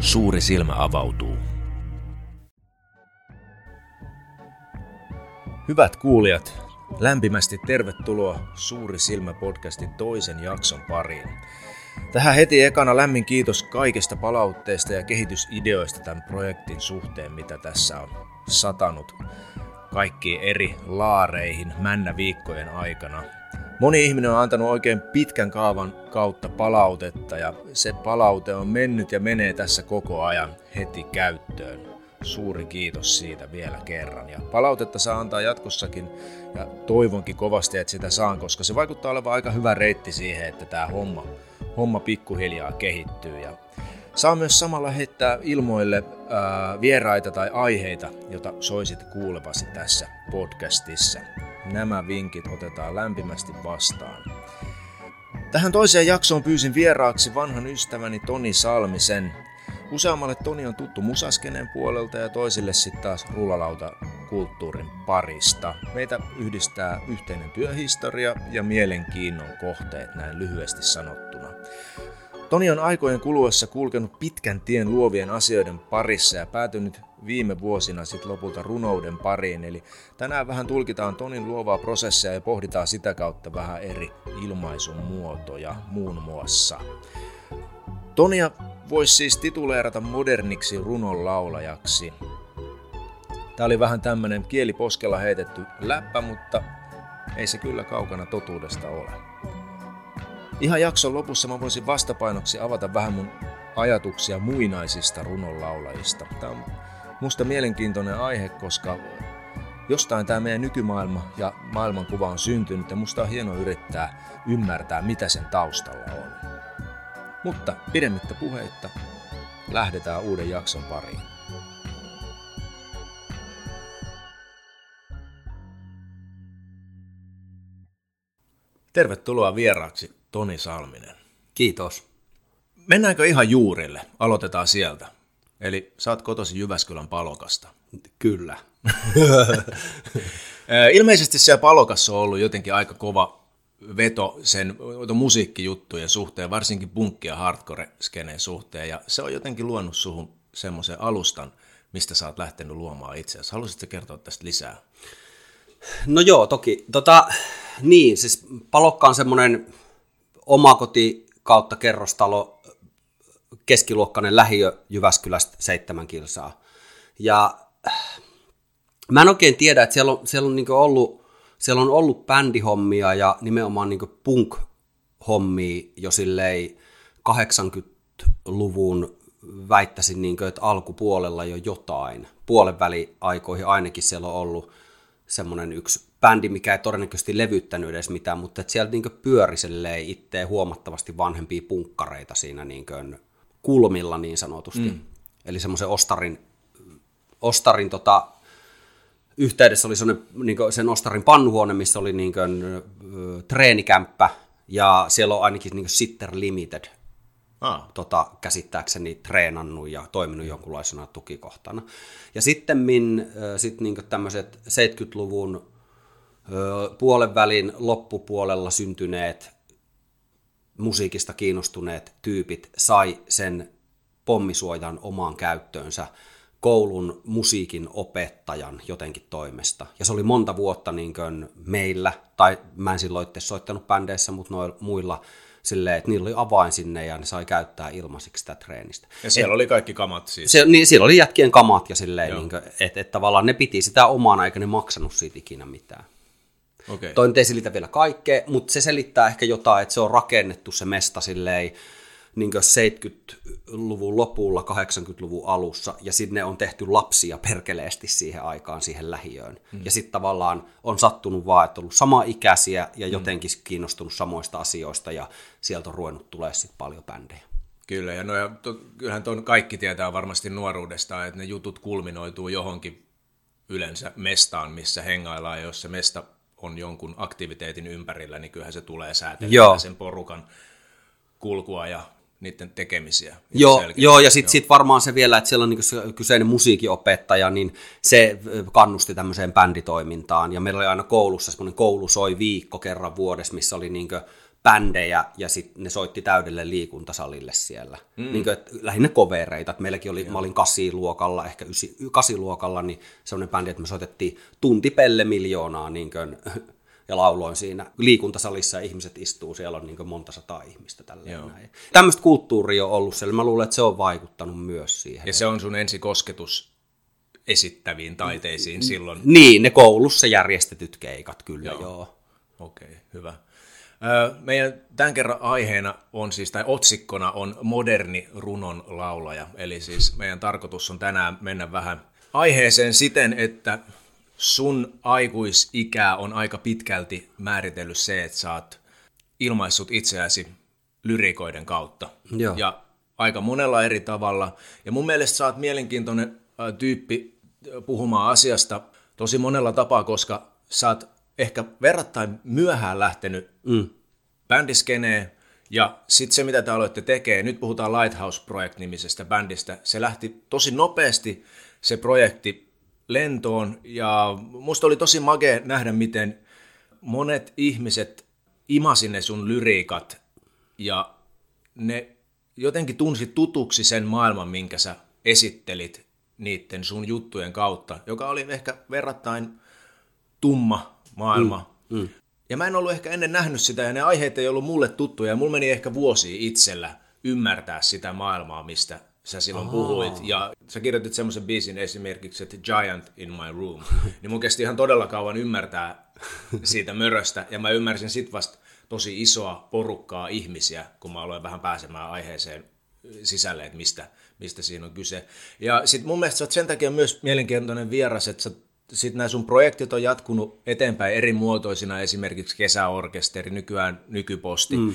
Suuri silmä avautuu. Hyvät kuulijat, lämpimästi tervetuloa Suuri silmä podcastin toisen jakson pariin. Tähän heti ekana lämmin kiitos kaikista palautteista ja kehitysideoista tämän projektin suhteen, mitä tässä on satanut kaikkiin eri laareihin männä viikkojen aikana. Moni ihminen on antanut oikein pitkän kaavan kautta palautetta ja se palaute on mennyt ja menee tässä koko ajan heti käyttöön. Suuri kiitos siitä vielä kerran. Ja palautetta saa antaa jatkossakin ja toivonkin kovasti, että sitä saan, koska se vaikuttaa olevan aika hyvä reitti siihen, että tämä homma, homma pikkuhiljaa kehittyy. Ja saa myös samalla heittää ilmoille ää, vieraita tai aiheita, joita soisit kuulevasi tässä podcastissa. Nämä vinkit otetaan lämpimästi vastaan. Tähän toiseen jaksoon pyysin vieraaksi vanhan ystäväni Toni Salmisen. Useammalle Toni on tuttu musaskeneen puolelta ja toisille sitten taas rulalauta kulttuurin parista. Meitä yhdistää yhteinen työhistoria ja mielenkiinnon kohteet näin lyhyesti sanottuna. Toni on aikojen kuluessa kulkenut pitkän tien luovien asioiden parissa ja päätynyt viime vuosina sitten lopulta runouden pariin. Eli tänään vähän tulkitaan Tonin luovaa prosessia ja pohditaan sitä kautta vähän eri ilmaisun muotoja muun muassa. Tonia voisi siis tituleerata moderniksi runon laulajaksi. Tämä oli vähän tämmönen kieliposkella heitetty läppä, mutta ei se kyllä kaukana totuudesta ole. Ihan jakson lopussa mä voisin vastapainoksi avata vähän mun ajatuksia muinaisista runonlaulajista. Tämä on musta mielenkiintoinen aihe, koska jostain tämä meidän nykymaailma ja maailmankuva on syntynyt ja musta on hieno yrittää ymmärtää, mitä sen taustalla on. Mutta pidemmittä puheitta lähdetään uuden jakson pariin. Tervetuloa vieraaksi Toni Salminen. Kiitos. Mennäänkö ihan juurille? Aloitetaan sieltä. Eli sä oot kotosi Jyväskylän Palokasta. Kyllä. Ilmeisesti siellä Palokassa on ollut jotenkin aika kova veto sen musiikkijuttujen suhteen, varsinkin punkki- ja hardcore-skeneen suhteen, ja se on jotenkin luonut suhun semmoisen alustan, mistä sä oot lähtenyt luomaan itseäsi. Haluaisitko kertoa tästä lisää? No joo, toki. Tota, niin, siis Palokka on semmoinen omakoti kautta kerrostalo, keskiluokkainen lähiö Jyväskylästä seitsemän kilsaa. Ja mä en oikein tiedä, että siellä on, siellä on, niin ollut, siellä on ollut bändihommia ja nimenomaan niin punk-hommia jo silleen 80-luvun väittäisin, niin kuin, että alkupuolella jo jotain. Puolen väliaikoihin ainakin siellä on ollut semmoinen yksi bändi, mikä ei todennäköisesti levyttänyt edes mitään, mutta että sieltä niin pyöri itse huomattavasti vanhempia punkkareita siinä niin kulmilla niin sanotusti. Mm. Eli semmoisen Ostarin, Ostarin tota, yhteydessä oli niin sen Ostarin pannuhuone, missä oli niin kuin, treenikämppä, ja siellä on ainakin niin Sitter Limited ah. tota, käsittääkseni treenannut ja toiminut jonkunlaisena tukikohtana. Ja sitten sit niin tämmöiset 70-luvun puolen välin loppupuolella syntyneet musiikista kiinnostuneet tyypit sai sen pommisuojan omaan käyttöönsä koulun musiikin opettajan jotenkin toimesta. Ja se oli monta vuotta niin kuin meillä, tai mä en silloin itse soittanut bändeissä, mutta noilla muilla silleen, että niillä oli avain sinne ja ne sai käyttää ilmaisiksi sitä treenistä. Ja siellä et, oli kaikki kamat siis? Se, niin, siellä oli jätkien kamat ja silleen, niin että et tavallaan ne piti sitä omana eikä ne maksanut siitä ikinä mitään. Okay. Toi ei selitä vielä kaikkea, mutta se selittää ehkä jotain, että se on rakennettu se mesta silleen, niin 70-luvun lopulla, 80-luvun alussa, ja sinne on tehty lapsia perkeleesti siihen aikaan, siihen lähiöön. Mm. Ja sitten tavallaan on sattunut vaan, että on ollut sama ikäisiä ja mm. jotenkin kiinnostunut samoista asioista, ja sieltä on ruvennut tulee sitten paljon bändejä. Kyllä, ja, no, ja to, kyllähän tuon kaikki tietää varmasti nuoruudesta, että ne jutut kulminoituu johonkin yleensä mestaan, missä hengaillaan, ja jos se mesta on jonkun aktiviteetin ympärillä, niin kyllähän se tulee säätelemään sen porukan kulkua ja niiden tekemisiä. Joo, joo, ja sitten sit varmaan se vielä, että siellä on niin kyseinen musiikinopettaja, niin se kannusti tämmöiseen bänditoimintaan. Ja meillä oli aina koulussa semmoinen koulu soi viikko kerran vuodessa, missä oli niin bändejä ja sitten ne soitti täydelle liikuntasalille siellä. Mm. Niin kuin, että lähinnä kovereita. Että meilläkin oli, Joo. mä olin kasiluokalla, ehkä ysi, kasiluokalla, niin semmoinen bändi, että me soitettiin tuntipelle miljoonaa niin kuin, ja lauloin siinä liikuntasalissa ja ihmiset istuu, siellä on niin monta sataa ihmistä näin. Tämmöistä kulttuuria on ollut siellä, mä luulen, että se on vaikuttanut myös siihen. Ja se on sun ensikosketus esittäviin taiteisiin silloin? Niin, ne koulussa järjestetyt keikat kyllä, joo. joo. Okei, okay, hyvä. Meidän tämän kerran aiheena on siis, tai otsikkona on moderni runon laulaja. Eli siis meidän tarkoitus on tänään mennä vähän aiheeseen siten, että sun aikuisikää on aika pitkälti määritellyt se, että sä oot ilmaissut itseäsi lyrikoiden kautta. Joo. Ja aika monella eri tavalla. Ja mun mielestä sä oot mielenkiintoinen tyyppi puhumaan asiasta tosi monella tapaa, koska sä oot ehkä verrattain myöhään lähtenyt mm. bändiskeneen, ja sitten se, mitä te aloitte tekemään, nyt puhutaan Lighthouse Project-nimisestä bändistä, se lähti tosi nopeasti se projekti lentoon, ja musta oli tosi makea nähdä, miten monet ihmiset imasi ne sun lyriikat, ja ne jotenkin tunsi tutuksi sen maailman, minkä sä esittelit niiden sun juttujen kautta, joka oli ehkä verrattain tumma maailma. Mm, mm. Ja mä en ollut ehkä ennen nähnyt sitä, ja ne aiheet ei ollut mulle tuttuja, ja mulla meni ehkä vuosi itsellä ymmärtää sitä maailmaa, mistä sä silloin Aha. puhuit. Ja sä kirjoitit semmoisen biisin esimerkiksi, että Giant in my room. niin mun kesti ihan todella kauan ymmärtää siitä möröstä, ja mä ymmärsin sit vasta tosi isoa porukkaa ihmisiä, kun mä aloin vähän pääsemään aiheeseen sisälle, että mistä, mistä siinä on kyse. Ja sitten mun mielestä sä oot sen takia myös mielenkiintoinen vieras, että sä sitten nämä sun projektit on jatkunut eteenpäin eri muotoisina, esimerkiksi kesäorkesteri, nykyään nykyposti. Mm.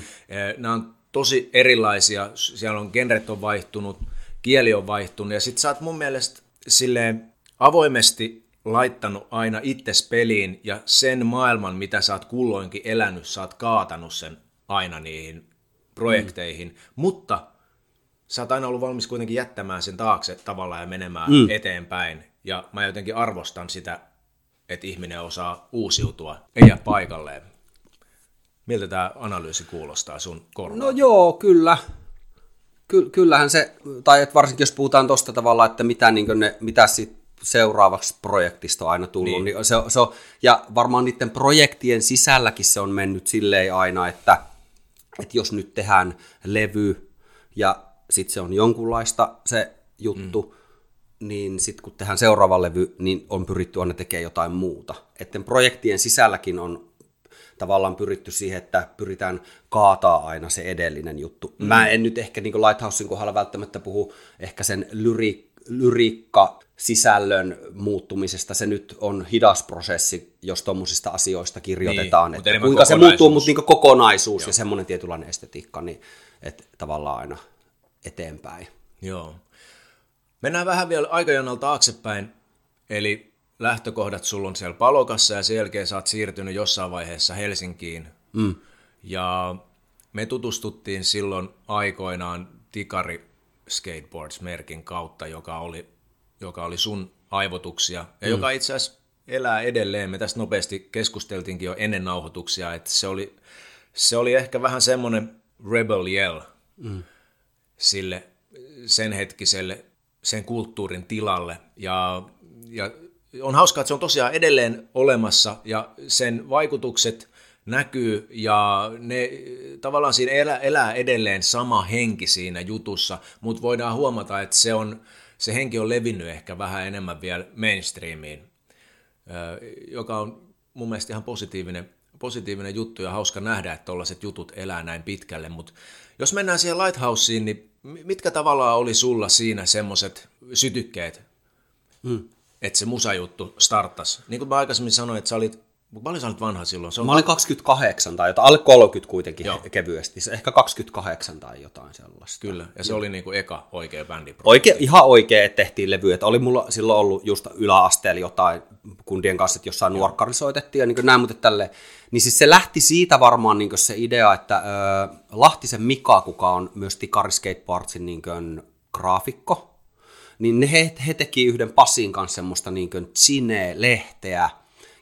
Nämä on tosi erilaisia, siellä on genret on vaihtunut, kieli on vaihtunut, ja sitten sä oot mun mielestä silleen avoimesti laittanut aina itses peliin, ja sen maailman, mitä sä oot kulloinkin elänyt, sä oot kaatanut sen aina niihin projekteihin, mm. mutta sä oot aina ollut valmis kuitenkin jättämään sen taakse tavallaan ja menemään mm. eteenpäin. Ja mä jotenkin arvostan sitä, että ihminen osaa uusiutua, ei jää paikalleen. Miltä tämä analyysi kuulostaa sun korvaan? No joo, kyllä. Ky- kyllähän se, tai että varsinkin jos puhutaan tuosta tavalla, että mitä, niin ne, mitä sit seuraavaksi projektista on aina tullut, niin. Niin se, se on, ja varmaan niiden projektien sisälläkin se on mennyt silleen aina, että, että jos nyt tehdään levy ja sitten se on jonkunlaista se juttu, mm. Niin sitten kun tehdään seuraava levy, niin on pyritty aina tekemään jotain muuta. Että projektien sisälläkin on tavallaan pyritty siihen, että pyritään kaataa aina se edellinen juttu. Mm. Mä en nyt ehkä niin Lighthousein kohdalla välttämättä puhu ehkä sen lyri, lyriikka sisällön muuttumisesta. Se nyt on hidas prosessi, jos tuommoisista asioista kirjoitetaan. Niin, että kuinka se muuttuu, mutta niin kokonaisuus Joo. ja semmoinen tietynlainen estetiikka, niin että tavallaan aina eteenpäin. Joo. Mennään vähän vielä aikajanalla taaksepäin, eli lähtökohdat sulla on siellä Palokassa ja sen jälkeen sä oot siirtynyt jossain vaiheessa Helsinkiin. Mm. Ja me tutustuttiin silloin aikoinaan Tikari Skateboards-merkin kautta, joka oli, joka oli sun aivotuksia ja mm. joka itse asiassa elää edelleen. Me tästä nopeasti keskusteltiinkin jo ennen nauhoituksia, että se oli, se oli ehkä vähän semmoinen rebel yell. Mm sille sen hetkiselle, sen kulttuurin tilalle. Ja, ja on hauskaa, että se on tosiaan edelleen olemassa ja sen vaikutukset näkyy ja ne tavallaan siinä elää, elää edelleen sama henki siinä jutussa, mutta voidaan huomata, että se, on, se henki on levinnyt ehkä vähän enemmän vielä mainstreamiin, joka on mun mielestä ihan positiivinen, positiivinen juttu ja hauska nähdä, että tällaiset jutut elää näin pitkälle, mutta jos mennään siihen Lighthouseen, niin mitkä tavallaan oli sulla siinä semmoiset sytykkeet, hmm. että se musajuttu starttasi? Niin kuin mä aikaisemmin sanoin, että sä olit Paljon sä olit vanha silloin? Se on... Mä olin 28 tai jotain, alle 30 kuitenkin Joo. kevyesti, ehkä 28 tai jotain sellaista. Kyllä, ja se Joo. oli niinku eka oikea bändi. Oike, ihan oikea, että tehtiin levy, että oli mulla silloin ollut just yläasteella jotain kundien kanssa, että jossain nuorkkari soitettiin ja niin näin, mutta tälle, niin siis se lähti siitä varmaan niin se idea, että ö, Lahtisen Mika, kuka on myös Tikari Skateboardsin niin graafikko, niin he, he teki yhden Pasin kanssa semmoista niin Cine-lehteä,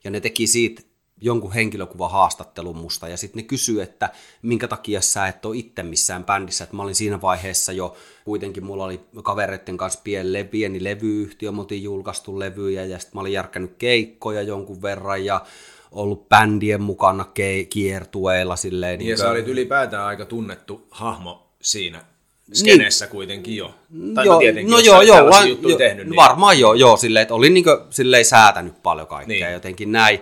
ja ne teki siitä jonkun henkilökuvan haastattelun musta ja sitten ne kysyy, että minkä takia sä et ole itse missään bändissä, että mä olin siinä vaiheessa jo, kuitenkin mulla oli kavereiden kanssa pieni, pieni levyyhtiö, mä oltiin julkaistu levyjä ja sitten mä olin järkännyt keikkoja jonkun verran ja ollut bändien mukana ke- kiertueilla silleen. Niin ja sä olit ylipäätään aika tunnettu hahmo siinä skeneessä niin. kuitenkin jo. Tai joo, no tietenkin, no joo, joo, la, jo, tehnyt. Niin. Varmaan joo, joo silleen, että olin niin silleen säätänyt paljon kaikkea niin. jotenkin näin.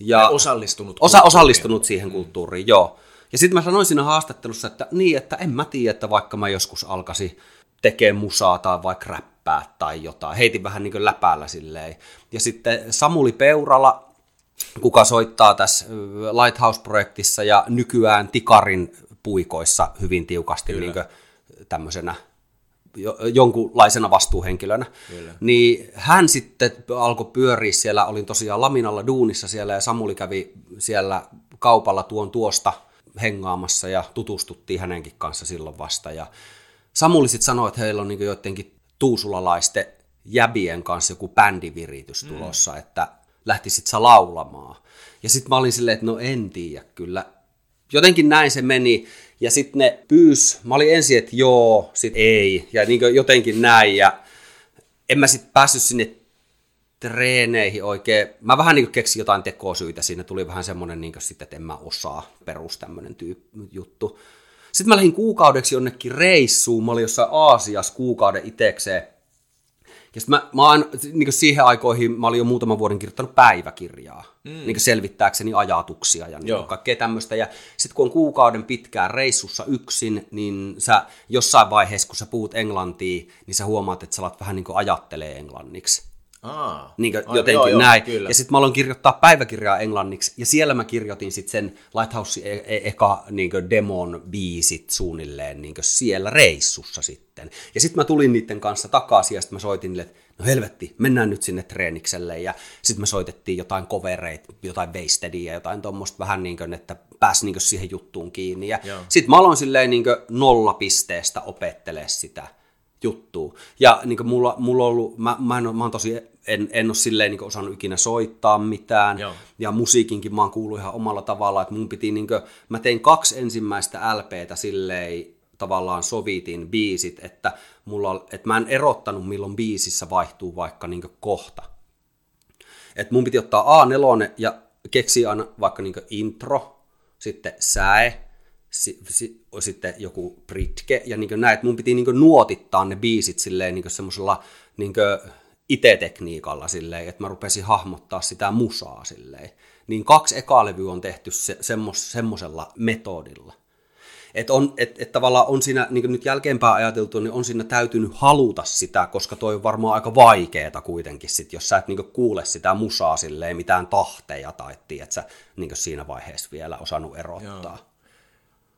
Ja, ja osallistunut. Osa, osallistunut siihen mm. kulttuuriin, joo. Ja sitten mä sanoin siinä haastattelussa, että niin, että en mä tiedä, että vaikka mä joskus alkaisin tekee musaa tai vaikka räppää tai jotain. Heitin vähän niin kuin läpäällä silleen. Ja sitten Samuli Peurala, kuka soittaa tässä Lighthouse-projektissa ja nykyään Tikarin puikoissa hyvin tiukasti niin tämmöisenä jonkunlaisena vastuuhenkilönä. Kyllä. Niin hän sitten alkoi pyöriä siellä, olin tosiaan Laminalla duunissa siellä ja Samuli kävi siellä kaupalla tuon tuosta hengaamassa ja tutustuttiin hänenkin kanssa silloin vasta. Ja Samuli sitten sanoi, että heillä on niin joidenkin tuusulalaisten jäbien kanssa joku bändiviritys mm. tulossa, mm. että lähtisit sä laulamaan. Ja sitten mä olin silleen, että no en tiedä kyllä. Jotenkin näin se meni. Ja sitten ne pyys, mä olin ensin, että joo, sitten ei, ja niin jotenkin näin, ja en mä sitten päässyt sinne treeneihin oikein. Mä vähän niin keksin jotain tekosyitä, siinä tuli vähän semmoinen, niin sitten, että en mä osaa perus tämmöinen juttu. Sitten mä lähdin kuukaudeksi jonnekin reissuun, mä olin jossain Aasiassa kuukauden itekseen, ja sitten mä, mä oon, niin siihen aikoihin mä olin jo muutaman vuoden kirjoittanut päiväkirjaa, mm. niin selvittääkseni ajatuksia ja niin kaikkea tämmöistä. Ja sitten kun on kuukauden pitkään reissussa yksin, niin sä jossain vaiheessa, kun sä puhut englantia, niin sä huomaat, että sä alat vähän niin kuin ajattelee englanniksi. Aa, niin kuin, jotenkin joo, näin. Joo, ja sitten mä aloin kirjoittaa päiväkirjaa englanniksi, ja siellä mä kirjoitin sitten sen Lighthouse e- e- eka niin demon biisit suunnilleen niin siellä reissussa sitten. Ja sitten mä tulin niiden kanssa takaisin, ja sitten mä soitin niille, että no helvetti, mennään nyt sinne treenikselle, ja sitten me soitettiin jotain covereita, jotain wastedia, jotain tuommoista vähän niin kuin, että pääsi niin siihen juttuun kiinni. Ja sitten mä aloin silleen niin nolla pisteestä opettelee sitä juttua. Ja niin kuin mulla, mulla on ollut, mä, mä, en, mä oon tosi, en, en ole silleen niin osannut ikinä soittaa mitään. Joo. Ja musiikinkin mä oon kuullut ihan omalla tavalla, että mun piti, niin kuin, mä tein kaksi ensimmäistä LPtä silleen, tavallaan sovitin biisit, että, mulla, että mä en erottanut milloin biisissä vaihtuu vaikka niin kohta. Et mun piti ottaa A4 ja keksiä aina vaikka niin intro, sitten säe, si, si, sitten joku britke ja niin näin, että mun piti niin nuotittaa ne biisit silleen niin semmoisella niin itetekniikalla silleen, että mä rupesin hahmottaa sitä musaa silleen. Niin kaksi ekalevyä on tehty se, semmos, semmoisella metodilla. Että on, et, et tavallaan on siinä, niin nyt jälkeenpäin ajateltu, niin on siinä täytynyt haluta sitä, koska toi on varmaan aika vaikeeta kuitenkin sit, jos sä et niin kuule sitä musaa silleen, mitään tahteja tai tiedät sä niin siinä vaiheessa vielä osannut erottaa. Joo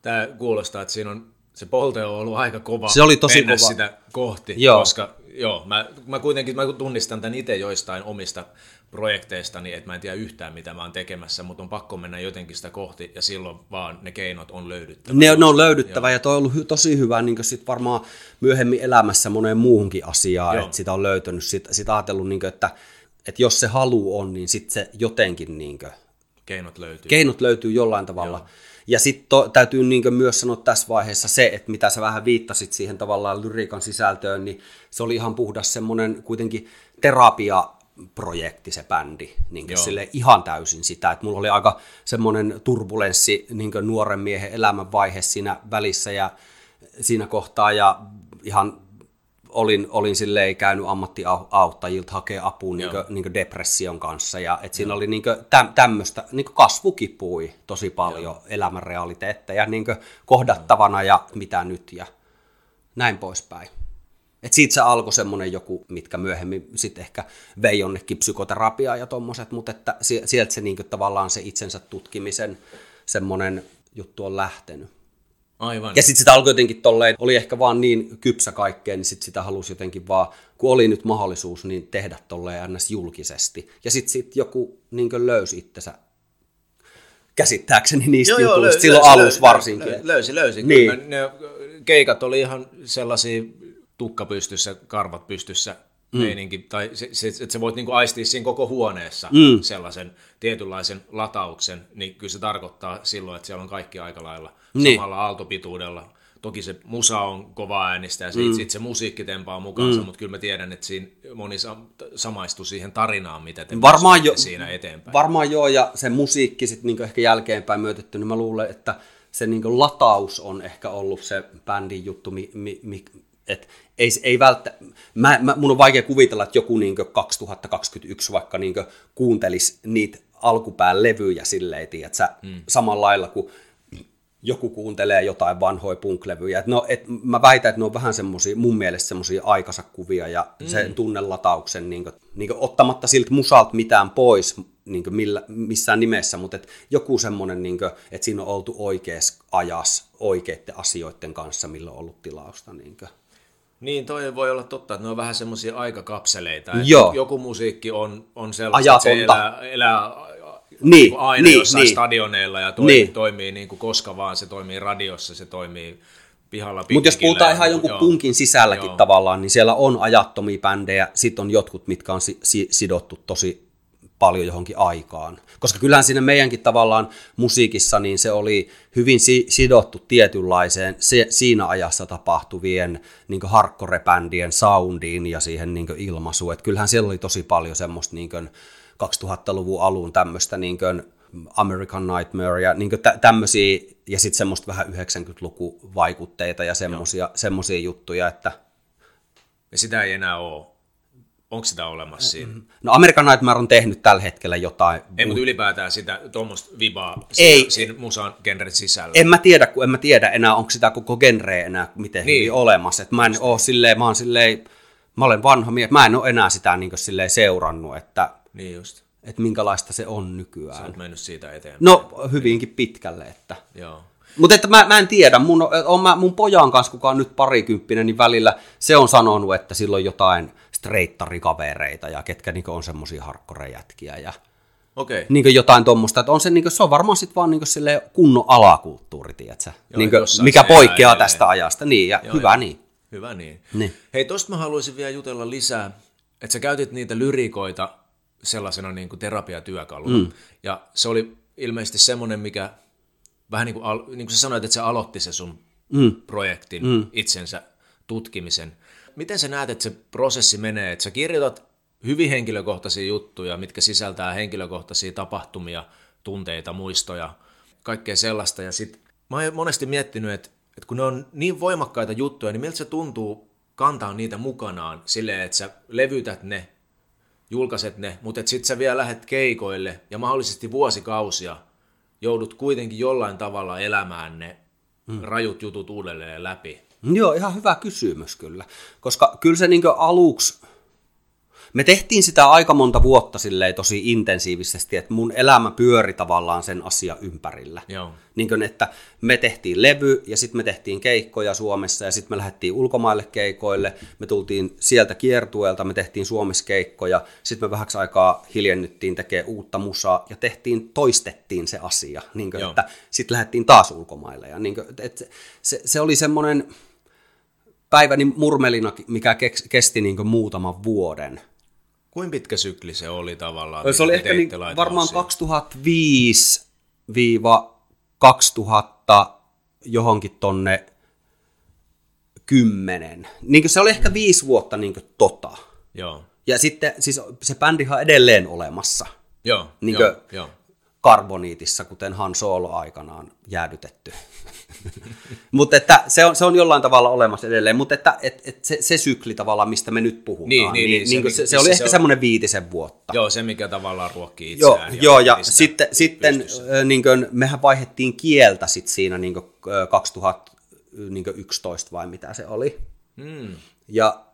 tämä kuulostaa, että siinä on se polte on ollut aika kova se oli tosi mennä kova. sitä kohti, joo. koska joo, mä, mä kuitenkin mä tunnistan tämän itse joistain omista projekteistani, että mä en tiedä yhtään mitä mä oon tekemässä, mutta on pakko mennä jotenkin sitä kohti ja silloin vaan ne keinot on löydyttävä. Ne, ne on löydyttävä joo. ja toi on ollut tosi hyvä niin sit varmaan myöhemmin elämässä moneen muuhunkin asiaan, joo. että sitä on löytänyt, sit, sit ajatellut, niin kuin, että, että jos se halu on, niin sitten se jotenkin niin kuin, keinot löytyy. Keinot löytyy jollain tavalla. Joo. Ja sitten täytyy niin myös sanoa tässä vaiheessa se, että mitä sä vähän viittasit siihen tavallaan lyriikan sisältöön, niin se oli ihan puhdas semmoinen kuitenkin terapia projekti se bändi, niin sille ihan täysin sitä, että mulla oli aika semmoinen turbulenssi niin nuoren miehen elämänvaihe siinä välissä ja siinä kohtaa ja ihan olin, olin silleen käynyt ammattiauttajilta hakea apua niin kuin, niin depression kanssa. Ja et siinä oli niin täm, tämmöistä, niin kasvukipui tosi paljon Joo. elämän realiteetteja niin kohdattavana ja mitä nyt ja näin poispäin. Et siitä se alkoi semmoinen joku, mitkä myöhemmin sitten ehkä vei jonnekin psykoterapiaa ja tommoset, mutta että sieltä se niin tavallaan se itsensä tutkimisen semmoinen juttu on lähtenyt. Aivan. Ja sitten sitä alkoi jotenkin tolleen, oli ehkä vaan niin kypsä kaikkeen, niin sitten sitä halusi jotenkin vaan, kun oli nyt mahdollisuus, niin tehdä tolleen ns. julkisesti. Ja sitten sit joku niin löysi itsensä käsittääkseni niistä joo, jutuista, joo, silloin löysi, alussa varsinkin. Löysi, löysi. Niin. Kyllä ne keikat oli ihan sellaisia tukka pystyssä, karvat pystyssä mm. meininki, tai se, se, että sä voit niinku aistia siinä koko huoneessa mm. sellaisen tietynlaisen latauksen, niin kyllä se tarkoittaa silloin, että siellä on kaikki aika lailla niin. samalla aaltopituudella. Toki se musa on kova äänistä ja mm. se musiikki tempaa mukaansa, mm. mutta kyllä mä tiedän, että siinä moni samaistuu siihen tarinaan, mitä te varmaan jo, siinä eteenpäin. Varmaan joo, ja se musiikki sitten niinku ehkä jälkeenpäin myötetty, niin mä luulen, että se niinku lataus on ehkä ollut se bändin juttu, mi, mi, mi, et ei, ei välttä, mä, mä, mun on vaikea kuvitella, että joku niin 2021 vaikka niin kuuntelisi niitä alkupään levyjä silleen, että mm. samalla lailla kuin joku kuuntelee jotain vanhoja punklevyjä. Et no, et mä väitän, että ne on vähän semmosia, mun mielestä semmoisia aikansa kuvia ja mm. sen tunnelatauksen niin kuin, niin kuin, ottamatta siltä musalta mitään pois niin kuin millä, missään nimessä, mutta et joku semmoinen, niin kuin, että siinä on oltu oikeassa ajassa oikeiden asioiden kanssa, millä on ollut tilausta. Niin kuin. Niin, toi voi olla totta, että ne on vähän semmoisia aikakapseleita. Joo. Joku musiikki on, on sellaista, Ajatonta. että se elää, elää niin, aina niin, jossain niin. stadioneilla ja toimii, niin. toimii niin kuin koska vaan, se toimii radiossa, se toimii pihalla Mutta jos puhutaan ihan jonkun joo. punkin sisälläkin joo. tavallaan, niin siellä on ajattomia bändejä, sitten on jotkut, mitkä on si- si- sidottu tosi paljon johonkin aikaan. Koska kyllähän siinä meidänkin tavallaan musiikissa niin se oli hyvin si- sidottu tietynlaiseen se, siinä ajassa tapahtuvien niin harkkorebändien soundiin ja siihen niin ilmaisuun. Et kyllähän siellä oli tosi paljon semmoista niin 2000-luvun alun tämmöistä niin American Nightmare ja niin tä- tämmöisiä, ja sitten semmoista vähän 90-lukuvaikutteita ja semmoisia juttuja, että... Ja sitä ei enää ole. Onko sitä olemassa siinä? No American Nightmare on tehnyt tällä hetkellä jotain. Ei, mutta ylipäätään sitä tuommoista vibaa ei, siinä musan genren sisällä. En mä tiedä, kun en mä tiedä enää, onko sitä koko genreä enää miten niin. hyvin olemassa. Et mä en ole silleen, mä silleen, mä olen vanha mies, mä en ole enää sitä niin silleen seurannut, että, niin just. että minkälaista se on nykyään. Sä oot mennyt siitä eteenpäin. No hyvinkin pitkälle, että. Joo. Mutta että mä, mä en tiedä, mun, on mä, mun pojan kanssa, kuka on nyt parikymppinen, niin välillä se on sanonut, että silloin jotain streittarikavereita ja ketkä niin on semmoisia harkkorejätkiä ja okay. niin jotain tuommoista. Että on se, niin se on varmaan sitten vaan niin kunnon alakulttuuri, tiedätkö? Joo, niin mikä poikkeaa tästä ajasta. Niin, ja joo, hyvä joo. niin. Hyvä niin. niin. Hei, tosta mä haluaisin vielä jutella lisää, että sä käytit niitä lyrikoita sellaisena niin kuin terapiatyökaluna. Mm. Ja se oli ilmeisesti semmoinen, mikä vähän niin kuin, niin kuin sä sanoit, että se aloitti se sun mm. projektin, mm. itsensä tutkimisen – miten sä näet, että se prosessi menee, että sä kirjoitat hyvin henkilökohtaisia juttuja, mitkä sisältää henkilökohtaisia tapahtumia, tunteita, muistoja, kaikkea sellaista. Ja sit mä oon monesti miettinyt, että, että kun ne on niin voimakkaita juttuja, niin miltä se tuntuu kantaa niitä mukanaan silleen, että sä levytät ne, julkaiset ne, mutta että sit sä vielä lähdet keikoille ja mahdollisesti vuosikausia joudut kuitenkin jollain tavalla elämään ne hmm. rajut jutut uudelleen läpi. Joo, ihan hyvä kysymys kyllä. Koska kyllä se niin aluksi, me tehtiin sitä aika monta vuotta silleen tosi intensiivisesti, että mun elämä pyöri tavallaan sen asia ympärillä. Joo. Niin kuin, että me tehtiin levy ja sitten me tehtiin keikkoja Suomessa ja sitten me lähdettiin ulkomaille keikoille. Me tultiin sieltä kiertueelta, me tehtiin Suomessa keikkoja. Sitten me vähäksi aikaa hiljennyttiin tekemään uutta musaa ja tehtiin, toistettiin se asia. Niin kuin, että sitten lähdettiin taas ulkomaille. Ja niin kuin, että se, se oli semmoinen päiväni murmelina, mikä kesti niin muutaman vuoden. Kuinka pitkä sykli se oli tavallaan? Se oli ehkä niin, varmaan 2005-2000 johonkin tonne kymmenen. Niin se oli ehkä viisi vuotta niin tota. Joo. Ja sitten siis se bändihan edelleen olemassa. Joo, niin joo, joo karboniitissa, kuten Han Solo aikanaan jäädytetty. mutta että se on, se on jollain tavalla olemassa edelleen, mutta että et, et se, se sykli tavallaan, mistä me nyt puhutaan, niin, niin, niin, niin, se, se, se oli se ehkä se semmoinen viitisen vuotta. Joo, se mikä tavallaan ruokkii itseään. Joo, joo ja sitten, sitten niin kuin, mehän vaihdettiin kieltä sit siinä niin kuin, 2011 vai mitä se oli. Hmm. Ja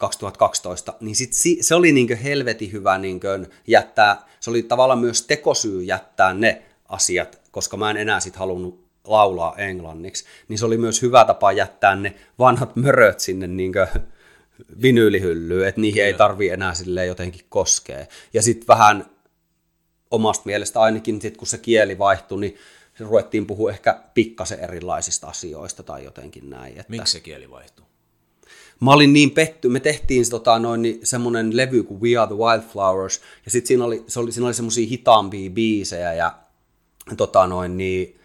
2012, niin sit se oli niin helvetin hyvä niin jättää, se oli tavallaan myös tekosyy jättää ne asiat, koska mä en enää sit halunnut laulaa englanniksi, niin se oli myös hyvä tapa jättää ne vanhat möröt sinne niin vinyylihyllyyn, että niihin ei tarvi enää sille jotenkin koskea. Ja sitten vähän omasta mielestä ainakin, sit kun se kieli vaihtui, niin ruvettiin puhua ehkä pikkasen erilaisista asioista tai jotenkin näin. Että... Miksi se kieli vaihtui? Mä olin niin petty, me tehtiin tota, noin, niin, semmoinen levy kuin We Are the Wildflowers, ja sitten siinä oli, se oli, siinä oli semmoisia hitaampia biisejä, ja tota, noin, niin,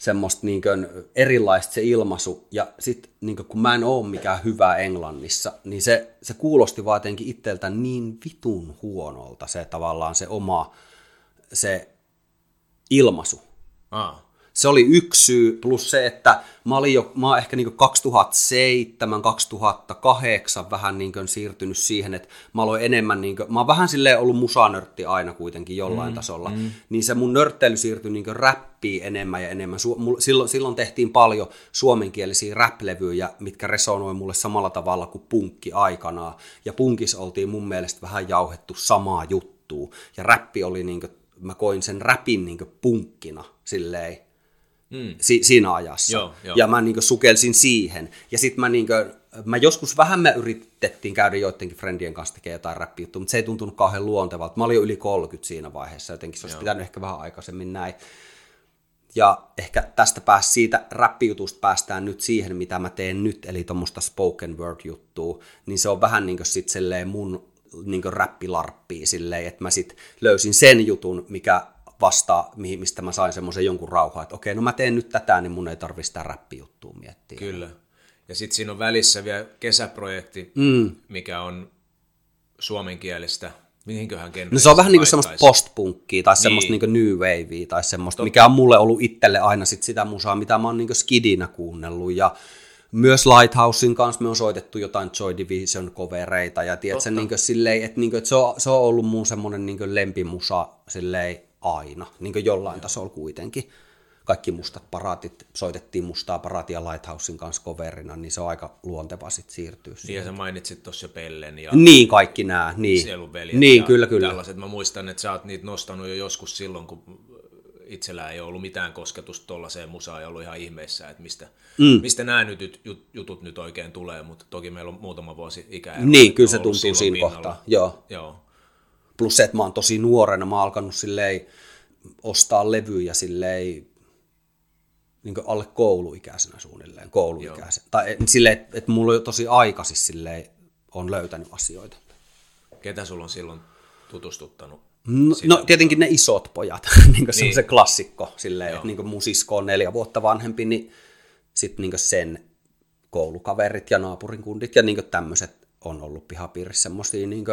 semmoista niin kuin, erilaista se ilmaisu, ja sitten niin kun mä en ole mikään hyvä Englannissa, niin se, se kuulosti vaan jotenkin itseltä niin vitun huonolta se tavallaan se oma se ilmaisu. Ah. Se oli yksi syy, plus se, että mä olin jo, mä ehkä niin 2007, 2008 vähän niin siirtynyt siihen, että mä aloin enemmän, niin kuin, mä oon vähän silleen ollut musanörtti aina kuitenkin jollain mm, tasolla, mm. niin se mun nörtteily siirtyi niin räppiin enemmän ja enemmän. Silloin, silloin tehtiin paljon suomenkielisiä rap-levyjä, mitkä resonoi mulle samalla tavalla kuin punkki aikanaan, ja punkis oltiin mun mielestä vähän jauhettu samaa juttua, ja räppi oli niin kuin, mä koin sen räpin niin punkkina silleen, mm. si- siinä ajassa. Joo, jo. Ja mä niin sukelsin siihen. Ja sitten mä, niin mä joskus vähän me yritettiin käydä joidenkin friendien kanssa tekemään jotain räppiä mutta se ei tuntunut kauhean luontevalta. Mä olin jo yli 30 siinä vaiheessa, jotenkin se olisi Joo. pitänyt ehkä vähän aikaisemmin näin. Ja ehkä tästä pääs siitä räppijutusta päästään nyt siihen, mitä mä teen nyt, eli tuommoista spoken word-juttua, niin se on vähän niin kuin sit mun niin räppilarppia silleen, että mä sit löysin sen jutun, mikä vastaa, mistä mä sain semmoisen jonkun rauhaa, että okei, no mä teen nyt tätä, niin mun ei tarvi sitä räppijuttua miettiä. Kyllä. Ja sitten siinä on välissä vielä kesäprojekti, mm. mikä on suomenkielistä. Mihinköhän No se on vähän niin kuin semmoista postpunkkia tai niin. semmoista niin new wavea tai semmoista, Totta. mikä on mulle ollut itselle aina sit sitä musaa, mitä mä oon niin skidinä kuunnellut ja myös Lighthousein kanssa me on soitettu jotain Joy Division kovereita ja tiedätkö, niin silleen, että, niin kuin, että se, on, se on ollut mun semmoinen niin lempimusa silleen, aina, niin kuin jollain Joo. tasolla kuitenkin. Kaikki mustat paraatit, soitettiin mustaa paraatia Lighthousein kanssa coverina, niin se on aika luonteva sitten siirtyä. Niin ja sä mainitsit tuossa Pellen ja niin, kaikki nämä, niin. Niin, ja kyllä, kyllä. Tällaiset. Mä muistan, että sä oot niitä nostanut jo joskus silloin, kun itsellä ei ollut mitään kosketusta tuollaiseen musaan ja ollut ihan ihmeissä, että mistä, mm. mistä nämä nyt, jutut nyt oikein tulee, mutta toki meillä on muutama vuosi ikää. Niin, kyllä se tuntuu siinä kohtaa, joo. joo. Plus se, että mä oon tosi nuorena, mä oon alkanut silleen ostaa levyjä silleen niin alle kouluikäisenä suunnilleen, kouluikäisenä. Joo. Tai silleen, että, että mulla on tosi aikaisin silleen on löytänyt asioita. Ketä sulla on silloin tutustuttanut? No, no tietenkin ne isot pojat, niin se niin. on se klassikko, silleen, että niin mun sisko on neljä vuotta vanhempi, niin sitten niin sen koulukaverit ja naapurin kundit ja niin tämmöiset on ollut pihapiirissä semmoisia niin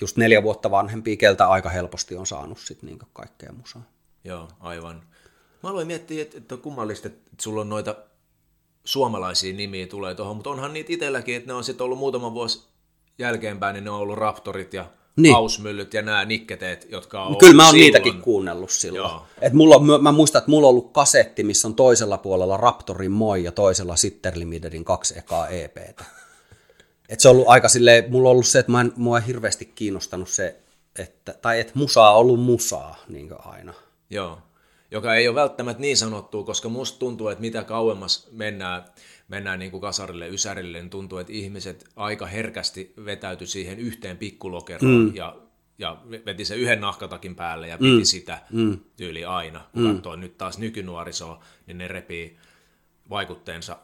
just neljä vuotta vanhempia, keltä aika helposti on saanut sit niin kaikkea musaa. Joo, aivan. Mä aloin miettiä, että, että on kummallista, että sulla on noita suomalaisia nimiä tulee tuohon, mutta onhan niitä itselläkin, että ne on sitten ollut muutama vuosi jälkeenpäin, niin ne on ollut Raptorit ja niin. Hausmyllyt ja nämä nikketeet, jotka on Kyllä mä oon niitäkin kuunnellut silloin. Et mulla, mä muistan, että mulla on ollut kasetti, missä on toisella puolella Raptorin Moi ja toisella Sitter Limitedin kaksi ekaa EPtä. Et se on ollut aika silleen, mulla on ollut se, että mä en, mua ei hirveästi kiinnostanut se, että, tai että musaa on ollut musaa niin aina. Joo, joka ei ole välttämättä niin sanottu, koska musta tuntuu, että mitä kauemmas mennään, mennään niin kuin kasarille, ysärille, niin tuntuu, että ihmiset aika herkästi vetäytyi siihen yhteen pikkulokeroon mm. ja, ja veti se yhden nahkatakin päälle ja piti mm. sitä mm. tyyli aina. Kun mm. katsoo nyt taas nykynuorisoa, niin ne repii vaikutteensa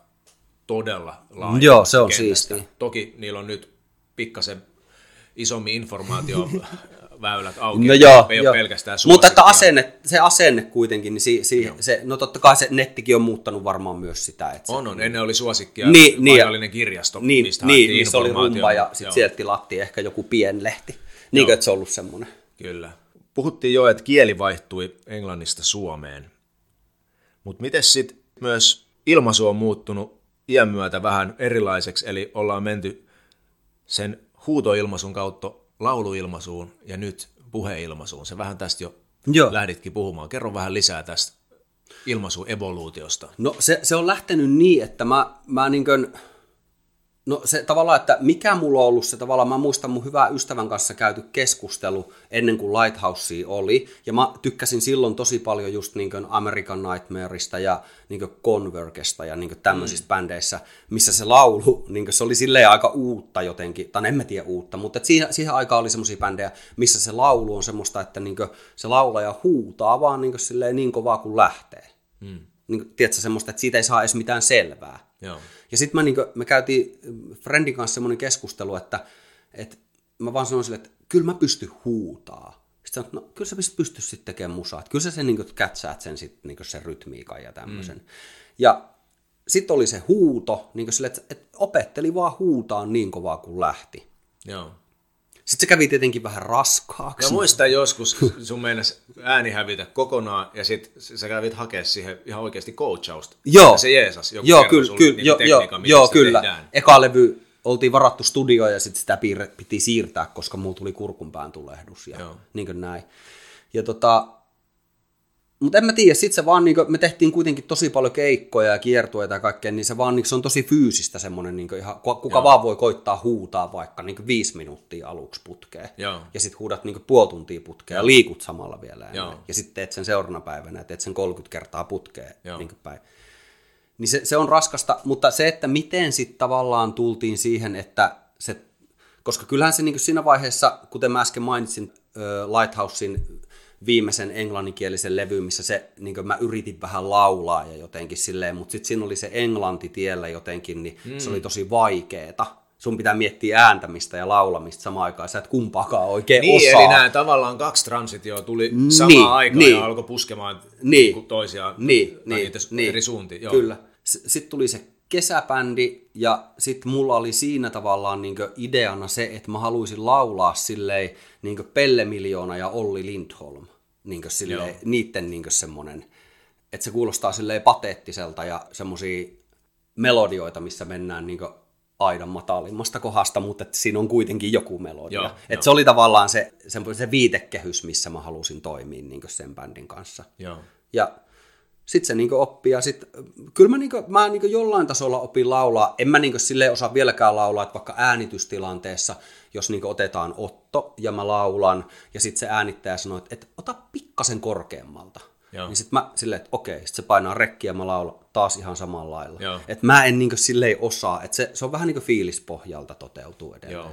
todella laaja. Joo, se on siistiä. Toki niillä on nyt pikkasen isommin informaatio väylät auki, no joo, ei joo. ole pelkästään Mutta että asenne, se asenne kuitenkin, niin si, si, se, no totta kai se nettikin on muuttanut varmaan myös sitä. Että on, se, on. Ennen oli suosikkia, niin, niin, kirjasto, niin, mistä niin, missä oli rumba ja sitten sieltä tilattiin ehkä joku pienlehti. Niin kuin, että se on ollut semmoinen. Kyllä. Puhuttiin jo, että kieli vaihtui englannista Suomeen. Mutta miten sitten myös ilmaisu on muuttunut iän myötä vähän erilaiseksi, eli ollaan menty sen huutoilmaisun kautta lauluilmaisuun ja nyt puheilmaisuun. Se vähän tästä jo Joo. lähditkin puhumaan. Kerro vähän lisää tästä ilmaisun evoluutiosta. No se, se on lähtenyt niin, että mä, mä niin kuin, No se tavallaan, että mikä mulla on ollut se tavallaan, mä muistan mun hyvän ystävän kanssa käyty keskustelu ennen kuin Lighthouse oli, ja mä tykkäsin silloin tosi paljon just niin kuin American Nightmareista ja niin kuin Convergesta ja niin kuin tämmöisistä mm. bändeissä, missä se laulu, niin kuin se oli silleen aika uutta jotenkin, tai en mä tiedä uutta, mutta siihen, siihen aikaan oli semmoisia bändejä, missä se laulu on semmoista, että niin kuin se laulaja huutaa vaan niin, kuin silleen niin kovaa kuin lähtee. Mm. Niin kuin, tiedätkö, semmoista, että siitä ei saa edes mitään selvää Joo. Ja sitten niin me käytiin Friendin kanssa semmoinen keskustelu, että, että mä vaan sanoin sille, että kyllä mä pystyn huutaa. Sitten sanoin, no kyllä sä pystyt sitten tekemään musaa. Että kyllä sä sen niin kätsäät sen, sit, niin sen rytmiikan ja tämmöisen. Mm. Ja sitten oli se huuto, niin sille, että, että opetteli vaan huutaa niin kovaa kuin lähti. Joo. Sitten se kävi tietenkin vähän raskaaksi. Mä muistan joskus, sun meinas ääni hävitä kokonaan, ja sitten sä kävit hakea siihen ihan oikeasti coachausta. Joo. Se Jeesus, joku joo, kyllä, kyllä, niin jo, tekniikan, joo, kyllä. Tehdään. Eka levy oltiin varattu studio ja sitten sitä piti siirtää, koska mulla tuli kurkunpään tulehdus ja joo. niin kuin näin. Ja tota, mutta en mä tiedä, sit se vaan, niin kuin, me tehtiin kuitenkin tosi paljon keikkoja ja kiertueita ja kaikkea, niin se vaan niin, se on tosi fyysistä semmoinen, niin ihan, kuka Joo. vaan voi koittaa huutaa vaikka niin viisi minuuttia aluksi putkeen. Joo. Ja sitten huudat niin puoli tuntia putkeen ja liikut samalla vielä. Joo. Ja sitten teet sen seuraavana päivänä ja teet sen 30 kertaa putkeen niin päin. Niin se, se on raskasta, mutta se, että miten sitten tavallaan tultiin siihen, että se, koska kyllähän se niin siinä vaiheessa, kuten mä äsken mainitsin, Lighthousein viimeisen englanninkielisen levy, missä se, niin mä yritin vähän laulaa ja jotenkin silleen, mutta sitten siinä oli se englanti tiellä jotenkin, niin mm. se oli tosi vaikeeta. Sun pitää miettiä ääntämistä ja laulamista samaan aikaan, sä et kumpaakaan oikein niin, osaa. eli nämä tavallaan kaksi transitioa tuli niin, samaan aikaan niin, ja alkoi puskemaan niin, toisiaan niin, niin, niin, eri suuntiin. Joo. Kyllä. Sitten tuli se kesäbändi ja sitten mulla oli siinä tavallaan niin ideana se, että mä haluaisin laulaa silleen niin Pelle Miljoona ja Olli Lindholm niin silleen, niitten niin semmoinen, että se kuulostaa silleen pateettiselta ja semmoisia melodioita, missä mennään niin aidan matalimmasta kohdasta, mutta että siinä on kuitenkin joku melodia. Joo, että jo. se oli tavallaan se, se, se viitekehys, missä mä halusin toimia niin sen bändin kanssa. Joo. Ja sitten se niinku oppii ja sit, kyllä mä, niinku, mä niinku jollain tasolla opin laulaa, en mä niinku silleen osaa vieläkään laulaa, että vaikka äänitystilanteessa, jos niinku otetaan otto ja mä laulan ja sitten se äänittäjä sanoo, että, että ota pikkasen korkeammalta. Joo. Niin sitten mä silleen, että okei, sitten se painaa rekkiä ja mä laulan taas ihan samalla lailla. Että mä en niinku silleen osaa, että se, se on vähän niinku fiilispohjalta toteutuu edelleen. Joo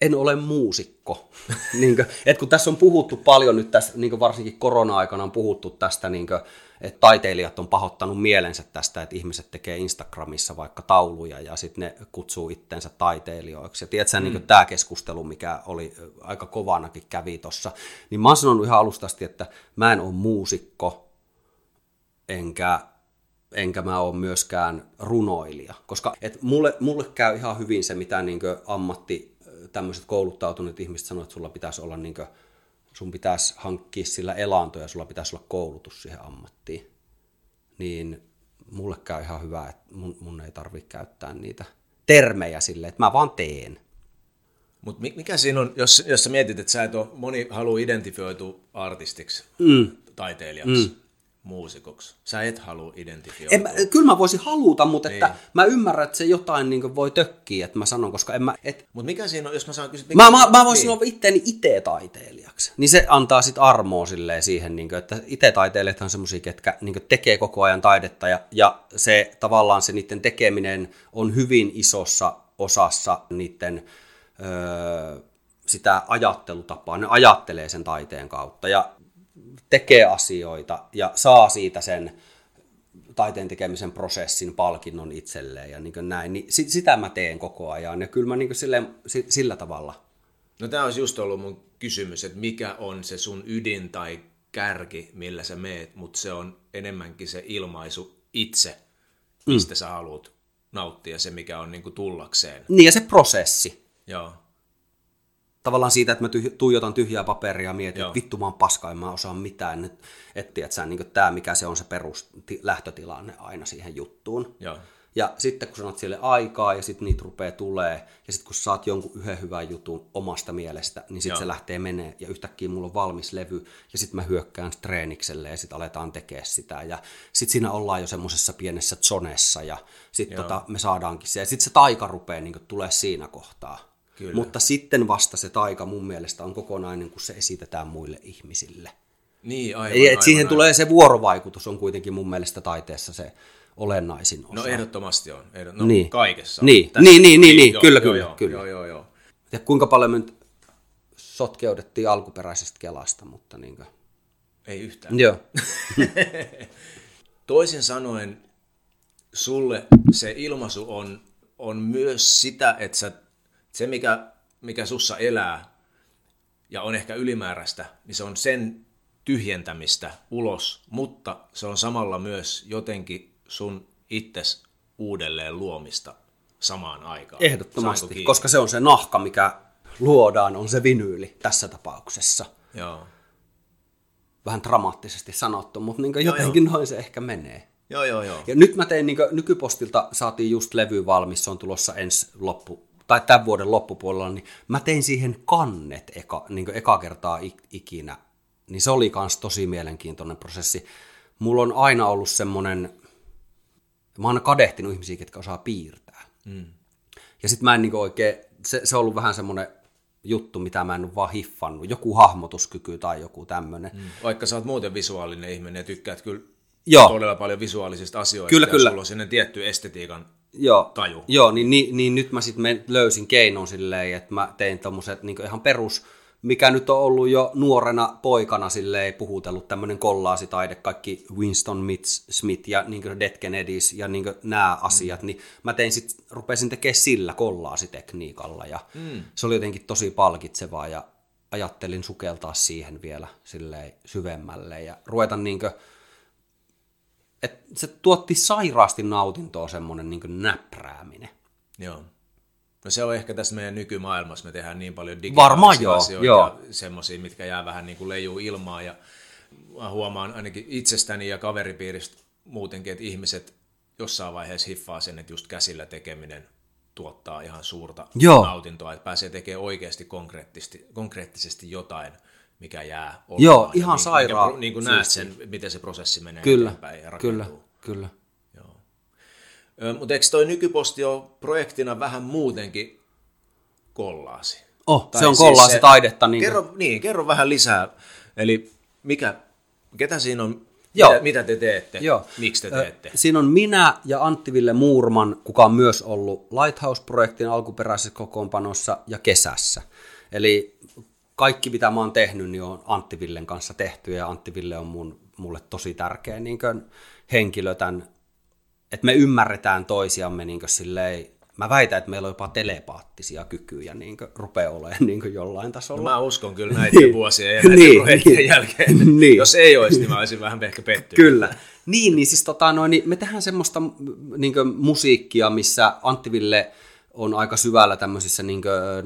en ole muusikko. niin kuin, et kun tässä on puhuttu paljon nyt, tässä, niin varsinkin korona-aikana on puhuttu tästä, niin kuin, että taiteilijat on pahoittanut mielensä tästä, että ihmiset tekee Instagramissa vaikka tauluja ja sitten ne kutsuu itsensä taiteilijoiksi. Ja tiedätkö, mm. niin tämä keskustelu, mikä oli aika kovanakin kävi tuossa, niin mä oon sanonut ihan alusta asti, että mä en ole muusikko, enkä enkä mä ole myöskään runoilija. Koska et mulle, mulle käy ihan hyvin se, mitä niin ammatti tämmöiset kouluttautuneet ihmiset sanoo, että sulla pitäisi olla niin kuin, sun pitäisi hankkia sillä elanto ja sulla pitäisi olla koulutus siihen ammattiin. Niin mulle käy ihan hyvä, että mun, mun ei tarvitse käyttää niitä termejä sille, että mä vaan teen. Mutta mikä siinä on, jos, jos sä mietit, että sä et ole, moni haluaa identifioitua artistiksi, mm. taiteilijaksi, mm muusikoksi. Sä et halua identifioitua. En mä, kyllä mä voisin haluta, mutta niin. että mä ymmärrän, että se jotain niin voi tökkiä, että mä sanon, koska en mä... Et... Mutta mikä siinä on, jos mä saan kysyä... Mikä... Mä, mä, mä voisin niin. olla itteeni itse taiteilijaksi. Niin se antaa sitten armoa silleen siihen, niin kuin, että itse taiteilijat on semmoisia, ketkä niin tekee koko ajan taidetta ja, ja se tavallaan se niiden tekeminen on hyvin isossa osassa niiden... Öö, sitä ajattelutapaa, ne ajattelee sen taiteen kautta. Ja tekee asioita ja saa siitä sen taiteen tekemisen prosessin palkinnon itselleen ja niin näin, niin sitä mä teen koko ajan ja kyllä mä niin sille, sillä tavalla. No tämä olisi just ollut mun kysymys, että mikä on se sun ydin tai kärki, millä sä meet, mutta se on enemmänkin se ilmaisu itse, mistä mm. sä haluat nauttia, se mikä on niin kuin tullakseen. Niin ja se prosessi. Joo tavallaan siitä, että mä tyh- tuijotan tyhjää paperia ja mietin, että vittu mä oon paska, en mä osaa mitään. Et, et, sä, niin tämä, mikä se on se perus lähtötilanne aina siihen juttuun. Joo. Ja sitten kun sanot sille aikaa ja sitten niitä rupeaa tulee ja sitten kun saat jonkun yhden hyvän jutun omasta mielestä, niin sitten se lähtee menee ja yhtäkkiä mulla on valmis levy ja sitten mä hyökkään treenikselle ja sitten aletaan tekemään sitä ja sitten siinä ollaan jo semmoisessa pienessä zonessa ja sitten tota, me saadaankin se ja sitten se taika rupeaa niin tulee siinä kohtaa. Kyllä. Mutta sitten vasta se taika mun mielestä on kokonainen, kun se esitetään muille ihmisille. Niin, aivan, Eli, aivan, siihen aivan. tulee se vuorovaikutus on kuitenkin mun mielestä taiteessa se olennaisin osa. No ehdottomasti on. Ehdot, no, niin. kaikessa. Niin, niin, niin, niin, niin, joo, kyllä, joo, kyllä, joo, kyllä. Joo, joo, joo. Ja kuinka paljon me sotkeudettiin alkuperäisestä Kelasta, mutta niin kuin... Ei yhtään. Joo. Toisin sanoen, sulle se ilmaisu on, on myös sitä, että sä, se mikä, mikä sussa elää ja on ehkä ylimääräistä, niin se on sen tyhjentämistä ulos, mutta se on samalla myös jotenkin sun itses uudelleen luomista samaan aikaan. Ehdottomasti, koska se on se nahka, mikä luodaan, on se vinyyli tässä tapauksessa. Joo. Vähän dramaattisesti sanottu, mutta niin jotenkin joo. noin se ehkä menee. Joo, joo, joo. Ja nyt mä tein, niin nykypostilta saatiin just levy valmis, se on tulossa ensi loppu, tai tämän vuoden loppupuolella, niin mä tein siihen kannet eka, niin eka kertaa ikinä. Niin se oli kans tosi mielenkiintoinen prosessi. Mulla on aina ollut semmonen, mä oon kadehtinut ihmisiä, ketkä osaa piirtää. Mm. Ja sit mä en niin oikein, se, se on ollut vähän semmonen juttu, mitä mä en ole vaan hiffannut. Joku hahmotuskyky tai joku tämmönen. Mm. Vaikka sä oot muuten visuaalinen ihminen ja tykkäät kyllä Joo. todella paljon visuaalisista asioista kyllä, ja kyllä. sulla on sinne tietty estetiikan Joo, taju. Joo niin, niin, niin nyt mä sitten löysin keinon silleen, että mä tein tommoset niin ihan perus, mikä nyt on ollut jo nuorena poikana silleen puhutellut tämmöinen kollaasitaide, kaikki Winston Smith ja niin Dead Kennedys ja niin nämä asiat, mm. niin mä tein sit, rupesin tekemään sillä kollaasitekniikalla ja mm. se oli jotenkin tosi palkitsevaa ja ajattelin sukeltaa siihen vielä silleen syvemmälle ja ruveta niinkö että se tuotti sairaasti nautintoa semmoinen niin näprääminen. Joo. No se on ehkä tässä meidän nykymaailmassa, me tehdään niin paljon digitaalisia asioita joo. ja semmoisia, mitkä jää vähän niin kuin leijuu ilmaan ja mä huomaan ainakin itsestäni ja kaveripiiristä muutenkin, että ihmiset jossain vaiheessa hiffaa sen, että just käsillä tekeminen tuottaa ihan suurta Joo. nautintoa, että pääsee tekemään oikeasti konkreettisesti, konkreettisesti jotain – mikä jää olemaan. Joo, ihan niin, sairaan. Mikä, niin kuin näet sen, miten se prosessi menee kyllä, eteenpäin ja rakentuu. Kyllä, kyllä. Joo. Mutta eikö toi nykyposti ole projektina vähän muutenkin kollaasi? Oh, tai se on siis kollaasi se, taidetta. Niin... Kerro, niin, kerro vähän lisää. Eli mikä, ketä siinä on, Joo. Mitä, mitä te teette, Joo. miksi te teette? Siinä on minä ja Antti-Ville Muurman, kuka on myös ollut Lighthouse-projektin alkuperäisessä kokoonpanossa ja kesässä. Eli kaikki, mitä mä oon tehnyt, niin on Antti Villen kanssa tehty, ja Antti Ville on mun, mulle tosi tärkeä niin henkilö tämän, että me ymmärretään toisiamme niin silleen, mä väitän, että meillä on jopa telepaattisia kykyjä niin rupeaa olemaan niin jollain tasolla. No mä uskon kyllä näiden niin. vuosien ja näiden niin, projektien jälkeen. niin. Jos ei olisi, niin mä olisin vähän ehkä pettynyt. Kyllä. Niin, niin siis tota, noin, niin me tehdään semmoista niin musiikkia, missä Antti Ville on aika syvällä tämmöisissä niin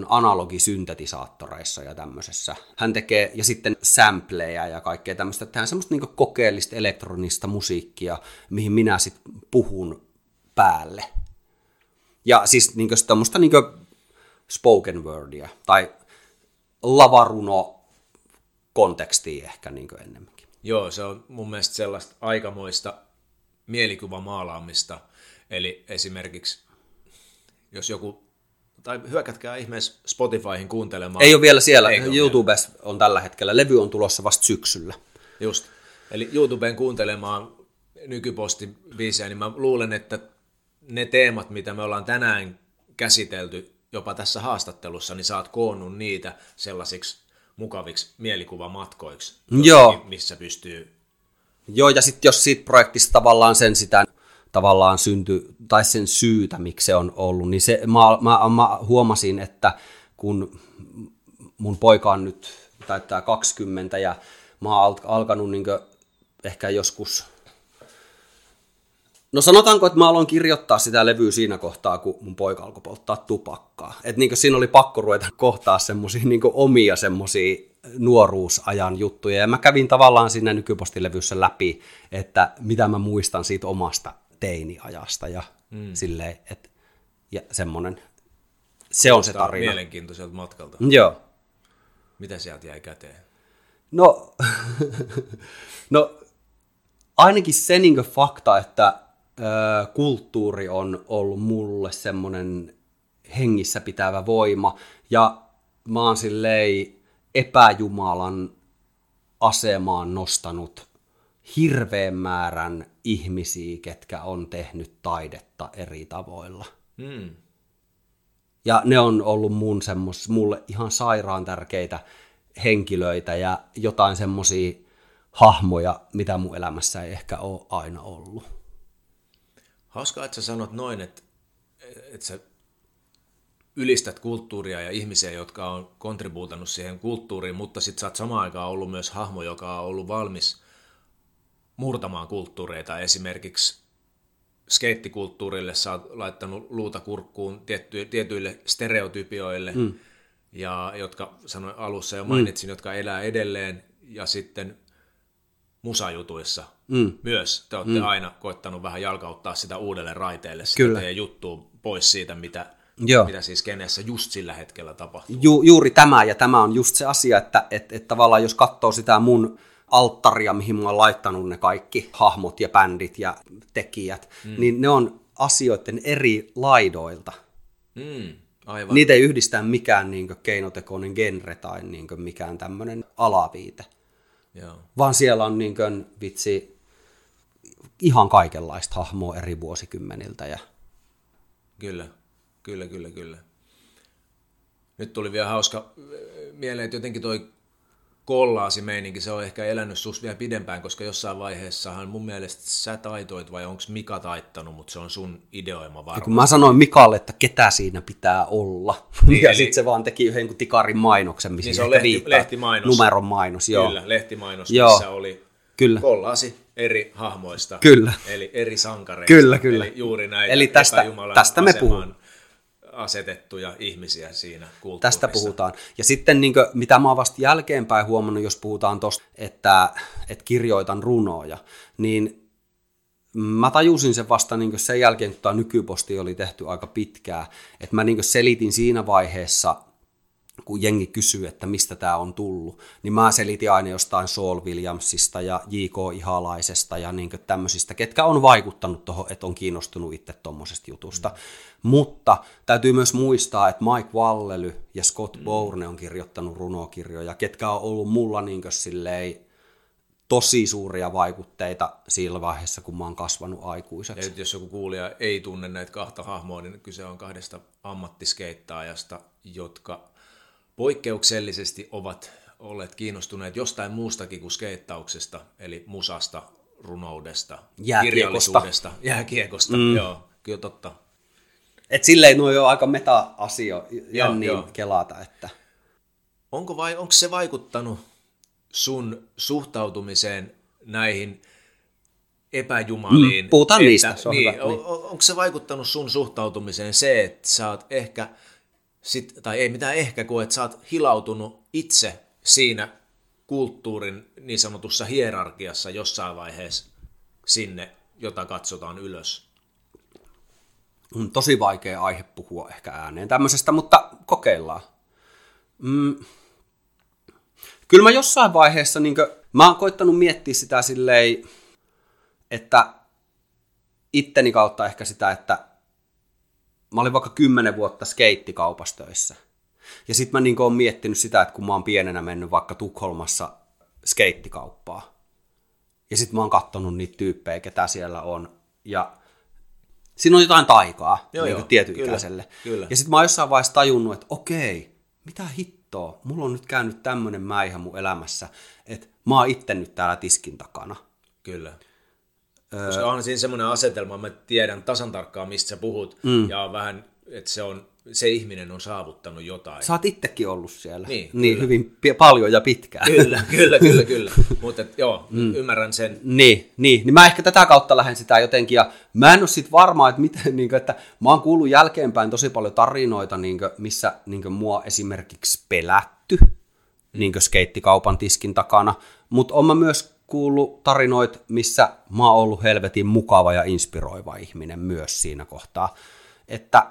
analogisyntetisaattoreissa ja tämmöisessä. Hän tekee, ja sitten sampleja ja kaikkea tämmöistä. Tehdään semmoista niin kokeellista elektronista musiikkia, mihin minä sitten puhun päälle. Ja siis niin tämmöistä niin spoken wordia tai lavaruno kontekstia ehkä niin enemmänkin. Joo, se on mun mielestä sellaista aikamoista mielikuvamaalaamista. Eli esimerkiksi jos joku, tai hyökätkää ihmeessä Spotifyhin kuuntelemaan. Ei ole vielä siellä, Eikö YouTubessa on tällä hetkellä, levy on tulossa vasta syksyllä. Just, eli YouTubeen kuuntelemaan nykypostin biisejä, niin mä luulen, että ne teemat, mitä me ollaan tänään käsitelty jopa tässä haastattelussa, niin sä oot koonnut niitä sellaisiksi mukaviksi mielikuvamatkoiksi, Joo. missä pystyy... Joo, ja sitten jos siitä projektista tavallaan sen sitä tavallaan synty, tai sen syytä, miksi se on ollut, niin se, mä, mä, mä huomasin, että kun mun poika on nyt täyttää 20 ja mä oon alkanut niin ehkä joskus No sanotaanko, että mä aloin kirjoittaa sitä levyä siinä kohtaa, kun mun poika alkoi polttaa tupakkaa. Että niin siinä oli pakko ruveta kohtaa semmosia niin omia semmosia nuoruusajan juttuja. Ja mä kävin tavallaan siinä nykypostilevyssä läpi, että mitä mä muistan siitä omasta teiniajasta ja mm. silleen, että ja semmonen, se on se tarina. Mielenkiintoiselta matkalta. Joo. Mitä sieltä jäi käteen? No, no ainakin se niin fakta, että ö, kulttuuri on ollut mulle semmoinen hengissä pitävä voima, ja mä oon silleen epäjumalan asemaan nostanut hirveän määrän ihmisiä, ketkä on tehnyt taidetta eri tavoilla. Mm. Ja ne on ollut mun semmos, mulle ihan sairaan tärkeitä henkilöitä ja jotain semmoisia hahmoja, mitä mun elämässä ei ehkä ole aina ollut. Hauskaa, että sä sanot noin, että, että sä ylistät kulttuuria ja ihmisiä, jotka on kontribuutannut siihen kulttuuriin, mutta sitten sä oot samaan aikaan ollut myös hahmo, joka on ollut valmis murtamaan kulttuureita. Esimerkiksi skeittikulttuurille sä oot laittanut luuta kurkkuun tietty, tietyille stereotypioille, mm. ja, jotka sanoin alussa jo mainitsin, mm. jotka elää edelleen, ja sitten musajutuissa mm. myös te olette mm. aina koittanut vähän jalkauttaa sitä uudelle raiteelle, sitä Kyllä. teidän juttuun pois siitä, mitä, Joo. mitä siis kenessä just sillä hetkellä tapahtuu. Ju, juuri tämä, ja tämä on just se asia, että et, et tavallaan jos katsoo sitä mun alttaria, mihin mä oon laittanut ne kaikki hahmot ja bändit ja tekijät, mm. niin ne on asioiden eri laidoilta. Mm, aivan. Niitä ei yhdistä mikään niin keinotekoinen genre tai niin mikään tämmöinen alaviite. Joo. Vaan siellä on niin kuin, vitsi ihan kaikenlaista hahmoa eri vuosikymmeniltä. Ja... Kyllä, kyllä, kyllä, kyllä. Nyt tuli vielä hauska mieleen, että jotenkin toi kollaasi meininki, se on ehkä elänyt sus vielä pidempään, koska jossain vaiheessahan mun mielestä sä taitoit vai onko Mika taittanut, mutta se on sun ideoima varmaan. kun mä sanoin Mikalle, että ketä siinä pitää olla, niin, ja eli... sitten se vaan teki yhden tikarin mainoksen, missä niin se on lehti, lehtimainos. numeron mainos. Joo. Kyllä, lehtimainos, joo. missä oli kyllä. kollaasi eri hahmoista, kyllä. eli eri sankareista, kyllä, kyllä. eli juuri näitä eli tästä, tästä me puhumme asetettuja ihmisiä siinä kulttuurissa. Tästä puhutaan. Ja sitten niin kuin, mitä mä oon vasta jälkeenpäin huomannut, jos puhutaan tuosta, että, että kirjoitan runoja, niin mä tajusin sen vasta niin sen jälkeen, kun tämä nykyposti oli tehty aika pitkään, että mä niin selitin siinä vaiheessa kun jengi kysyy, että mistä tämä on tullut, niin mä selitin aina jostain Saul Williamsista ja J.K. Ihalaisesta ja niin tämmöisistä, ketkä on vaikuttanut tuohon, että on kiinnostunut itse tuommoisesta jutusta. Mm. Mutta täytyy myös muistaa, että Mike Wallely ja Scott mm. Bourne on kirjoittanut runokirjoja, ketkä on ollut mulla niin silleen, tosi suuria vaikutteita siinä vaiheessa, kun mä oon kasvanut aikuiseksi. Ja jos joku kuulija ei tunne näitä kahta hahmoa, niin kyse on kahdesta ammattiskeittaajasta, jotka poikkeuksellisesti ovat olleet kiinnostuneet jostain muustakin kuin skeittauksesta, eli musasta, runoudesta, kirjallisuudesta, jääkiekosta. Mm. Joo, kyllä totta. Et silleen nuo on aika meta-asio, ja niin kelata. Että... Onko, vai, onko se vaikuttanut sun suhtautumiseen näihin epäjumaliin? Mm, puhutaan että, niistä, se on niin, hyvä. On, onko se vaikuttanut sun suhtautumiseen se, että sä oot ehkä – sit, tai ei mitään ehkä, kun että sä oot hilautunut itse siinä kulttuurin niin sanotussa hierarkiassa jossain vaiheessa sinne, jota katsotaan ylös. On tosi vaikea aihe puhua ehkä ääneen tämmöisestä, mutta kokeillaan. Mm. Kyllä mä jossain vaiheessa, niin kuin, mä oon koittanut miettiä sitä silleen, että itteni kautta ehkä sitä, että mä olin vaikka kymmenen vuotta skeittikaupassa töissä. Ja sitten mä niin oon miettinyt sitä, että kun mä oon pienenä mennyt vaikka Tukholmassa skeittikauppaa. Ja sitten mä oon katsonut niitä tyyppejä, ketä siellä on. Ja siinä on jotain taikaa joo, niin joo, tietyikäiselle. Kyllä, kyllä. Ja sitten mä oon jossain vaiheessa tajunnut, että okei, mitä hittoa, mulla on nyt käynyt tämmöinen mäihä mun elämässä, että mä oon itse nyt täällä tiskin takana. Kyllä. Koska on siinä semmoinen asetelma, mä tiedän tasan tarkkaan, mistä sä puhut, mm. ja vähän, että se, on, se ihminen on saavuttanut jotain. Sä oot itsekin ollut siellä. Niin, niin hyvin paljon ja pitkään. Kyllä, kyllä, kyllä, kyllä. Mutta joo, mm. ymmärrän sen. Niin, niin, niin mä ehkä tätä kautta lähden sitä jotenkin, ja mä en ole sit varma, että miten, niin kuin, että mä oon kuullut jälkeenpäin tosi paljon tarinoita, niin kuin, missä niin kuin, mua esimerkiksi pelätty, niin kuin skeittikaupan tiskin takana, mutta on mä myös kuullut tarinoit, missä mä oon ollut helvetin mukava ja inspiroiva ihminen myös siinä kohtaa. Että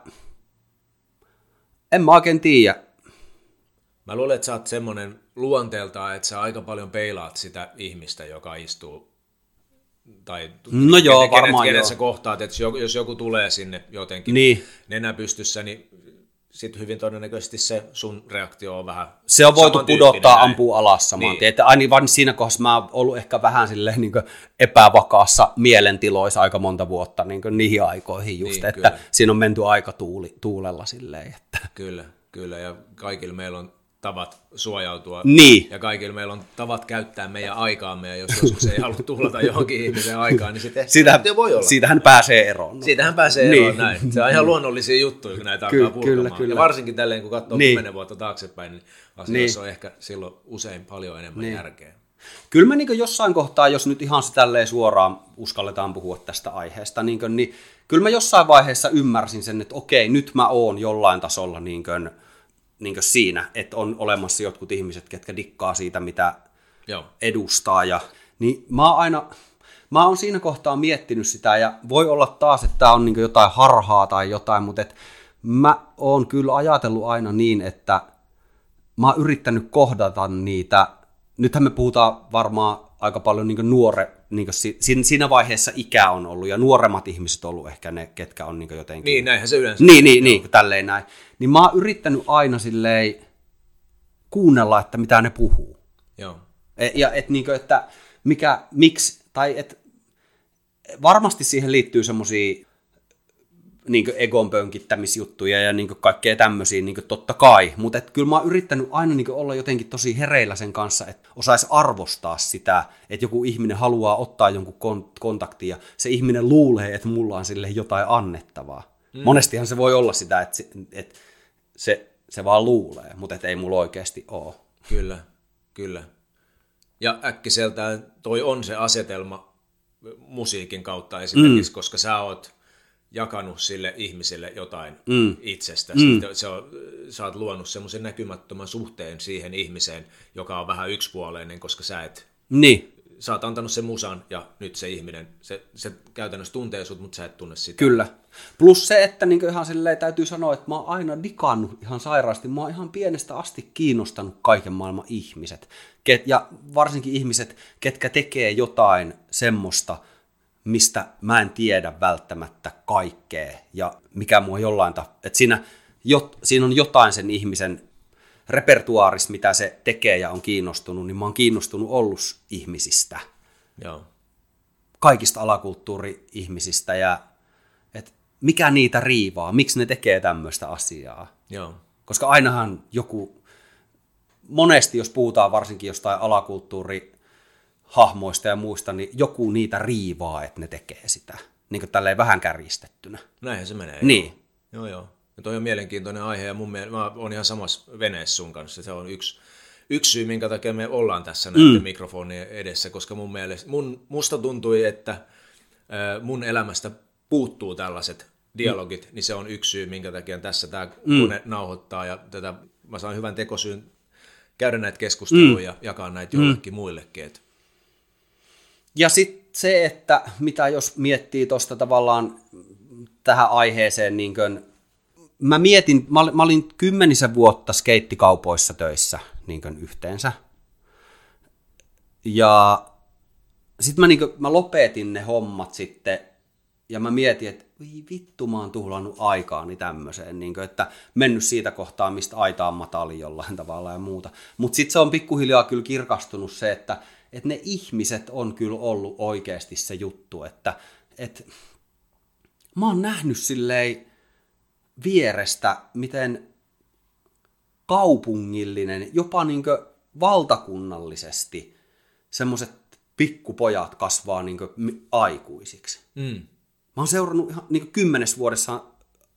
en mä oikein tiedä. Mä luulen, että sä oot semmonen luonteeltaan, että sä aika paljon peilaat sitä ihmistä, joka istuu tai no joo, kenet, varmaan kenet, kenet sä kohtaat, että jos joku tulee sinne jotenkin niin. nenä pystyssä, niin sitten hyvin todennäköisesti se sun reaktio on vähän Se on voitu pudottaa, näin. ampua alas saman niin. tien. Että aina vain siinä kohdassa mä oon ollut ehkä vähän silleen niin epävakaassa mielentiloissa aika monta vuotta niin niihin aikoihin just, niin, että kyllä. siinä on menty aika tuuli, tuulella silleen. Että. Kyllä, kyllä ja kaikilla meillä on tavat suojautua. Niin. Ja kaikilla meillä on tavat käyttää meidän aikaamme, ja jos joskus ei halua tuhlata johonkin ihmisen aikaan, niin sitten sitten voi olla. siitähän pääsee eroon. Siitähän pääsee Niin. eroon näin. Se on ihan luonnollisia juttuja, kun näitä Ky- alkaa purkamaan. kyllä, kyllä. Ja varsinkin tälleen, kun katsoo Niin. kymmenen vuotta taaksepäin, niin asioissa Niin. on ehkä silloin usein paljon enemmän Niin. järkeä. Kyllä mä niin jossain kohtaa, jos nyt ihan se tälleen suoraan uskalletaan puhua tästä aiheesta, niin, kuin, niin kyllä mä jossain vaiheessa ymmärsin sen, että okei, nyt mä oon jollain tasolla niin kuin, niin siinä, että on olemassa jotkut ihmiset, ketkä dikkaa siitä, mitä Joo. edustaa. Ja, niin mä oon aina, mä oon siinä kohtaa miettinyt sitä, ja voi olla taas, että tämä on niin jotain harhaa tai jotain, mutta et mä oon kyllä ajatellut aina niin, että mä oon yrittänyt kohdata niitä, nythän me puhutaan varmaan aika paljon niin nuore, niin siinä vaiheessa ikä on ollut, ja nuoremmat ihmiset on ollut ehkä ne, ketkä on niin jotenkin... Niin, näinhän se yleensä Niin, niin, niin, tälleen näin. Niin mä oon yrittänyt aina silleen kuunnella, että mitä ne puhuu. Joo. E- Ja et niinkö, että mikä, miksi, tai et varmasti siihen liittyy semmoisia niin egon pönkittämisjuttuja ja niin kaikkea tämmöisiä, niin totta kai, mutta kyllä mä oon yrittänyt aina niin olla jotenkin tosi hereillä sen kanssa, että osaisi arvostaa sitä, että joku ihminen haluaa ottaa jonkun kon- kontaktin ja se ihminen luulee, että mulla on sille jotain annettavaa. Mm. Monestihan se voi olla sitä, että se, että se, se vaan luulee, mutta et ei mulla oikeasti ole. Kyllä, kyllä. Ja äkkiseltään toi on se asetelma musiikin kautta esimerkiksi, mm. koska sä oot jakanut sille ihmiselle jotain mm. Mm. Se on, sä oot luonut semmoisen näkymättömän suhteen siihen ihmiseen, joka on vähän yksipuoleinen, koska sä et Niin, sä oot antanut sen musan ja nyt se ihminen, se, se käytännössä tuntee sut, mutta sä et tunne sitä. Kyllä. Plus se, että niin ihan silleen täytyy sanoa, että mä oon aina digannut ihan sairaasti. Mä oon ihan pienestä asti kiinnostanut kaiken maailman ihmiset. Ket, ja varsinkin ihmiset, ketkä tekee jotain semmoista, mistä mä en tiedä välttämättä kaikkea. Ja mikä mua jollain ta... Että siinä, jot, siinä on jotain sen ihmisen repertuaarissa, mitä se tekee ja on kiinnostunut, niin mä oon kiinnostunut ollut ihmisistä Joo. kaikista alakulttuuri-ihmisistä ja että mikä niitä riivaa, miksi ne tekee tämmöistä asiaa. Joo. Koska ainahan joku, monesti jos puhutaan varsinkin jostain alakulttuurihahmoista ja muista, niin joku niitä riivaa, että ne tekee sitä. Niin kuin tälleen vähän kärjistettynä. Näinhän se menee. Niin. Joo, joo. Ja toi on mielenkiintoinen aihe ja mun mielestä mä oon ihan samassa veneessä sun kanssa. Se on yksi, yksi syy, minkä takia me ollaan tässä näiden mm. mikrofonien edessä, koska mun mielestä, mun, musta tuntui, että mun elämästä puuttuu tällaiset dialogit, mm. niin se on yksi syy, minkä takia tässä tämä mm. kone nauhoittaa ja tätä, mä saan hyvän tekosyyn käydä näitä keskusteluja mm. ja jakaa näitä jollekin mm. muillekin. Et. Ja sitten se, että mitä jos miettii tuosta tavallaan tähän aiheeseen, niin kuin, mä mietin, mä mä olin kymmenisen vuotta skeittikaupoissa töissä niin kuin yhteensä. Ja sitten mä, niin mä lopetin ne hommat sitten, ja mä mietin, että voi vittu, mä oon tuhlannut aikaani tämmöiseen, niin kuin, että mennyt siitä kohtaa, mistä aita on matali jollain tavalla ja muuta. Mutta sitten se on pikkuhiljaa kyllä kirkastunut se, että, että ne ihmiset on kyllä ollut oikeasti se juttu, että, että mä oon nähnyt silleen vierestä, miten kaupungillinen, jopa niin valtakunnallisesti semmoiset pikkupojat kasvaa niin aikuisiksi. Mm. Mä oon seurannut ihan niin kymmenes vuodessa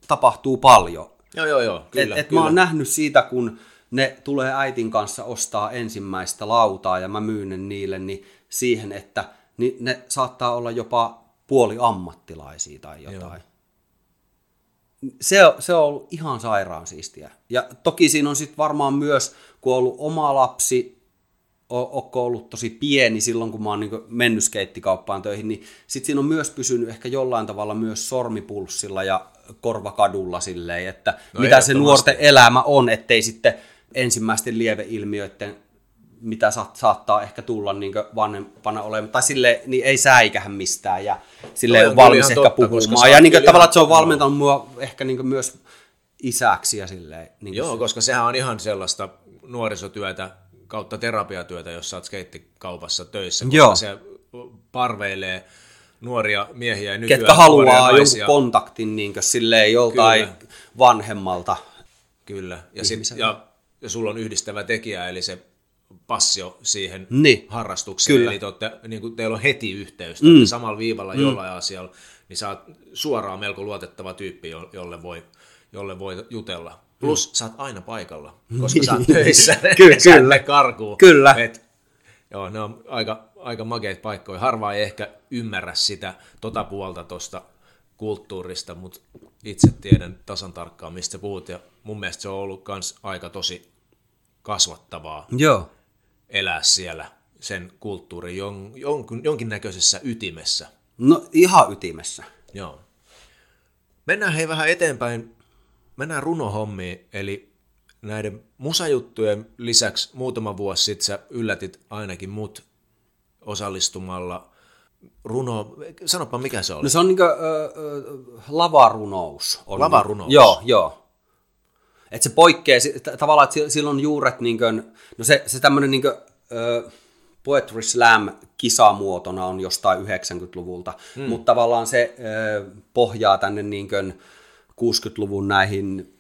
tapahtuu paljon. Joo, joo, joo. Kyllä, et, et kyllä. mä oon nähnyt siitä, kun ne tulee äitin kanssa ostaa ensimmäistä lautaa ja mä myyn ne niille, niin siihen, että niin ne saattaa olla jopa puoli ammattilaisia tai jotain. Joo. Se, se on ollut ihan sairaan siistiä. Ja toki siinä on sitten varmaan myös, kun on ollut oma lapsi, onko ollut tosi pieni silloin, kun mä oon niin mennyt skeittikauppaan töihin, niin sitten siinä on myös pysynyt ehkä jollain tavalla myös sormipulssilla ja korvakadulla silleen, että no mitä se nuorten elämä on, ettei sitten ensimmäisten lieveilmiöiden, mitä saattaa ehkä tulla niin vanhempana olemaan, tai sille niin ei säikähän mistään ja sille no, on valmis ehkä totta, puhumaan. Ja niin kuin, tavallaan, että se on valmentanut mua ehkä niin myös isäksi ja silleen. Niin Joo, se. koska sehän on ihan sellaista nuorisotyötä kautta terapiatyötä, jos sä oot skeittikaupassa töissä, koska Joo. se parveilee nuoria miehiä ja nykyään Ketkä haluaa jonkun kontaktin niin silleen joltain Kyllä. vanhemmalta Kyllä, ja, sit, ja ja sulla on yhdistävä tekijä, eli se passio siihen Niin. harrastukseen, Kyllä. eli te olette, niin kuin teillä on heti yhteys, te mm. samalla viivalla mm. jollain asialla, niin sä oot suoraan melko luotettava tyyppi, jo- jolle voi, jolle voi jutella. Plus sä oot aina paikalla, koska sä oot töissä, Mm. Kyllä, kyllä. mene karkuun. Kyllä. Et, joo, ne on aika, aika makeita paikkoja. Harva ei ehkä ymmärrä sitä tota puolta tuosta kulttuurista, mutta itse tiedän tasan tarkkaan, mistä puhut, ja mun mielestä se on ollut kans aika tosi kasvattavaa Joo. elää siellä sen kulttuurin jon, jonkun, jonkinnäköisessä ytimessä. No ihan ytimessä. Joo. Mennään hei vähän eteenpäin. Mennään runohommiin, eli näiden musajuttujen lisäksi muutama vuosi sitten sä yllätit ainakin mut osallistumalla runo... Sanopa, mikä se oli? No se on niinku ö, ö, lavarunous. On. Lavarunous? Joo, joo. Et se poikkeaa tavallaan, että si- sillä on juuret, niin kuin, no se, se tämmöinen niin Poetry Slam kisamuotona on jostain 90-luvulta, mm. mutta tavallaan se ö, pohjaa tänne niin kuin 60-luvun näihin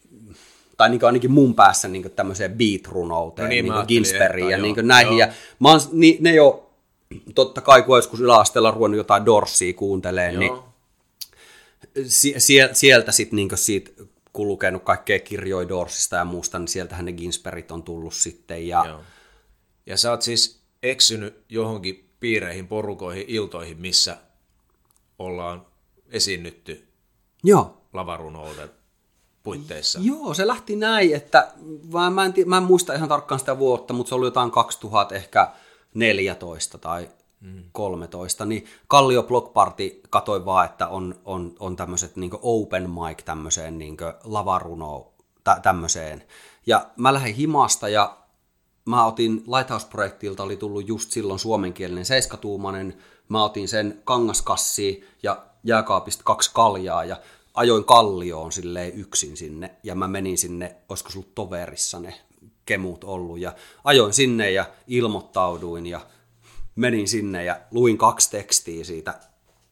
tai niin ainakin mun päässä niin tämmöiseen beat-runouteen, No niin, niin niin Ginsbergiin ja niin näihin. joo. Ja mä oon, ni, ne jo, totta kai kun joskus yläasteella ruvennut jotain Dorsia kuuntelee, niin sie- sie- sieltä sitten niin siitä, kun lukenut kaikkea kirjoja Dorsista ja muusta, niin sieltähän ne Ginsbergit on tullut sitten. Ja, Joo. Ja sä oot siis eksynyt johonkin piireihin, porukoihin, iltoihin, missä ollaan esiinnytty Joo. lavarunouden puitteissa. Joo, se lähti näin, että mä, mä, en, mä en muista ihan tarkkaan sitä vuotta, mutta se oli jotain 2000 ehkä 14 tai mm. 13, niin Kallio Block Party katoi vaan, että on, on, on tämmöiset niin open mic tämmöiseen niin lavaruno tä, tämmöiseen. Ja mä lähdin himasta ja mä otin Lighthouse-projektilta, oli tullut just silloin suomenkielinen seiskatuumainen, mä otin sen kangaskassiin ja jääkaapista kaksi kaljaa ja ajoin kallioon silleen yksin sinne ja mä menin sinne, olisiko ollut toverissa ne kemut ollut ja ajoin sinne ja ilmoittauduin ja menin sinne ja luin kaksi tekstiä siitä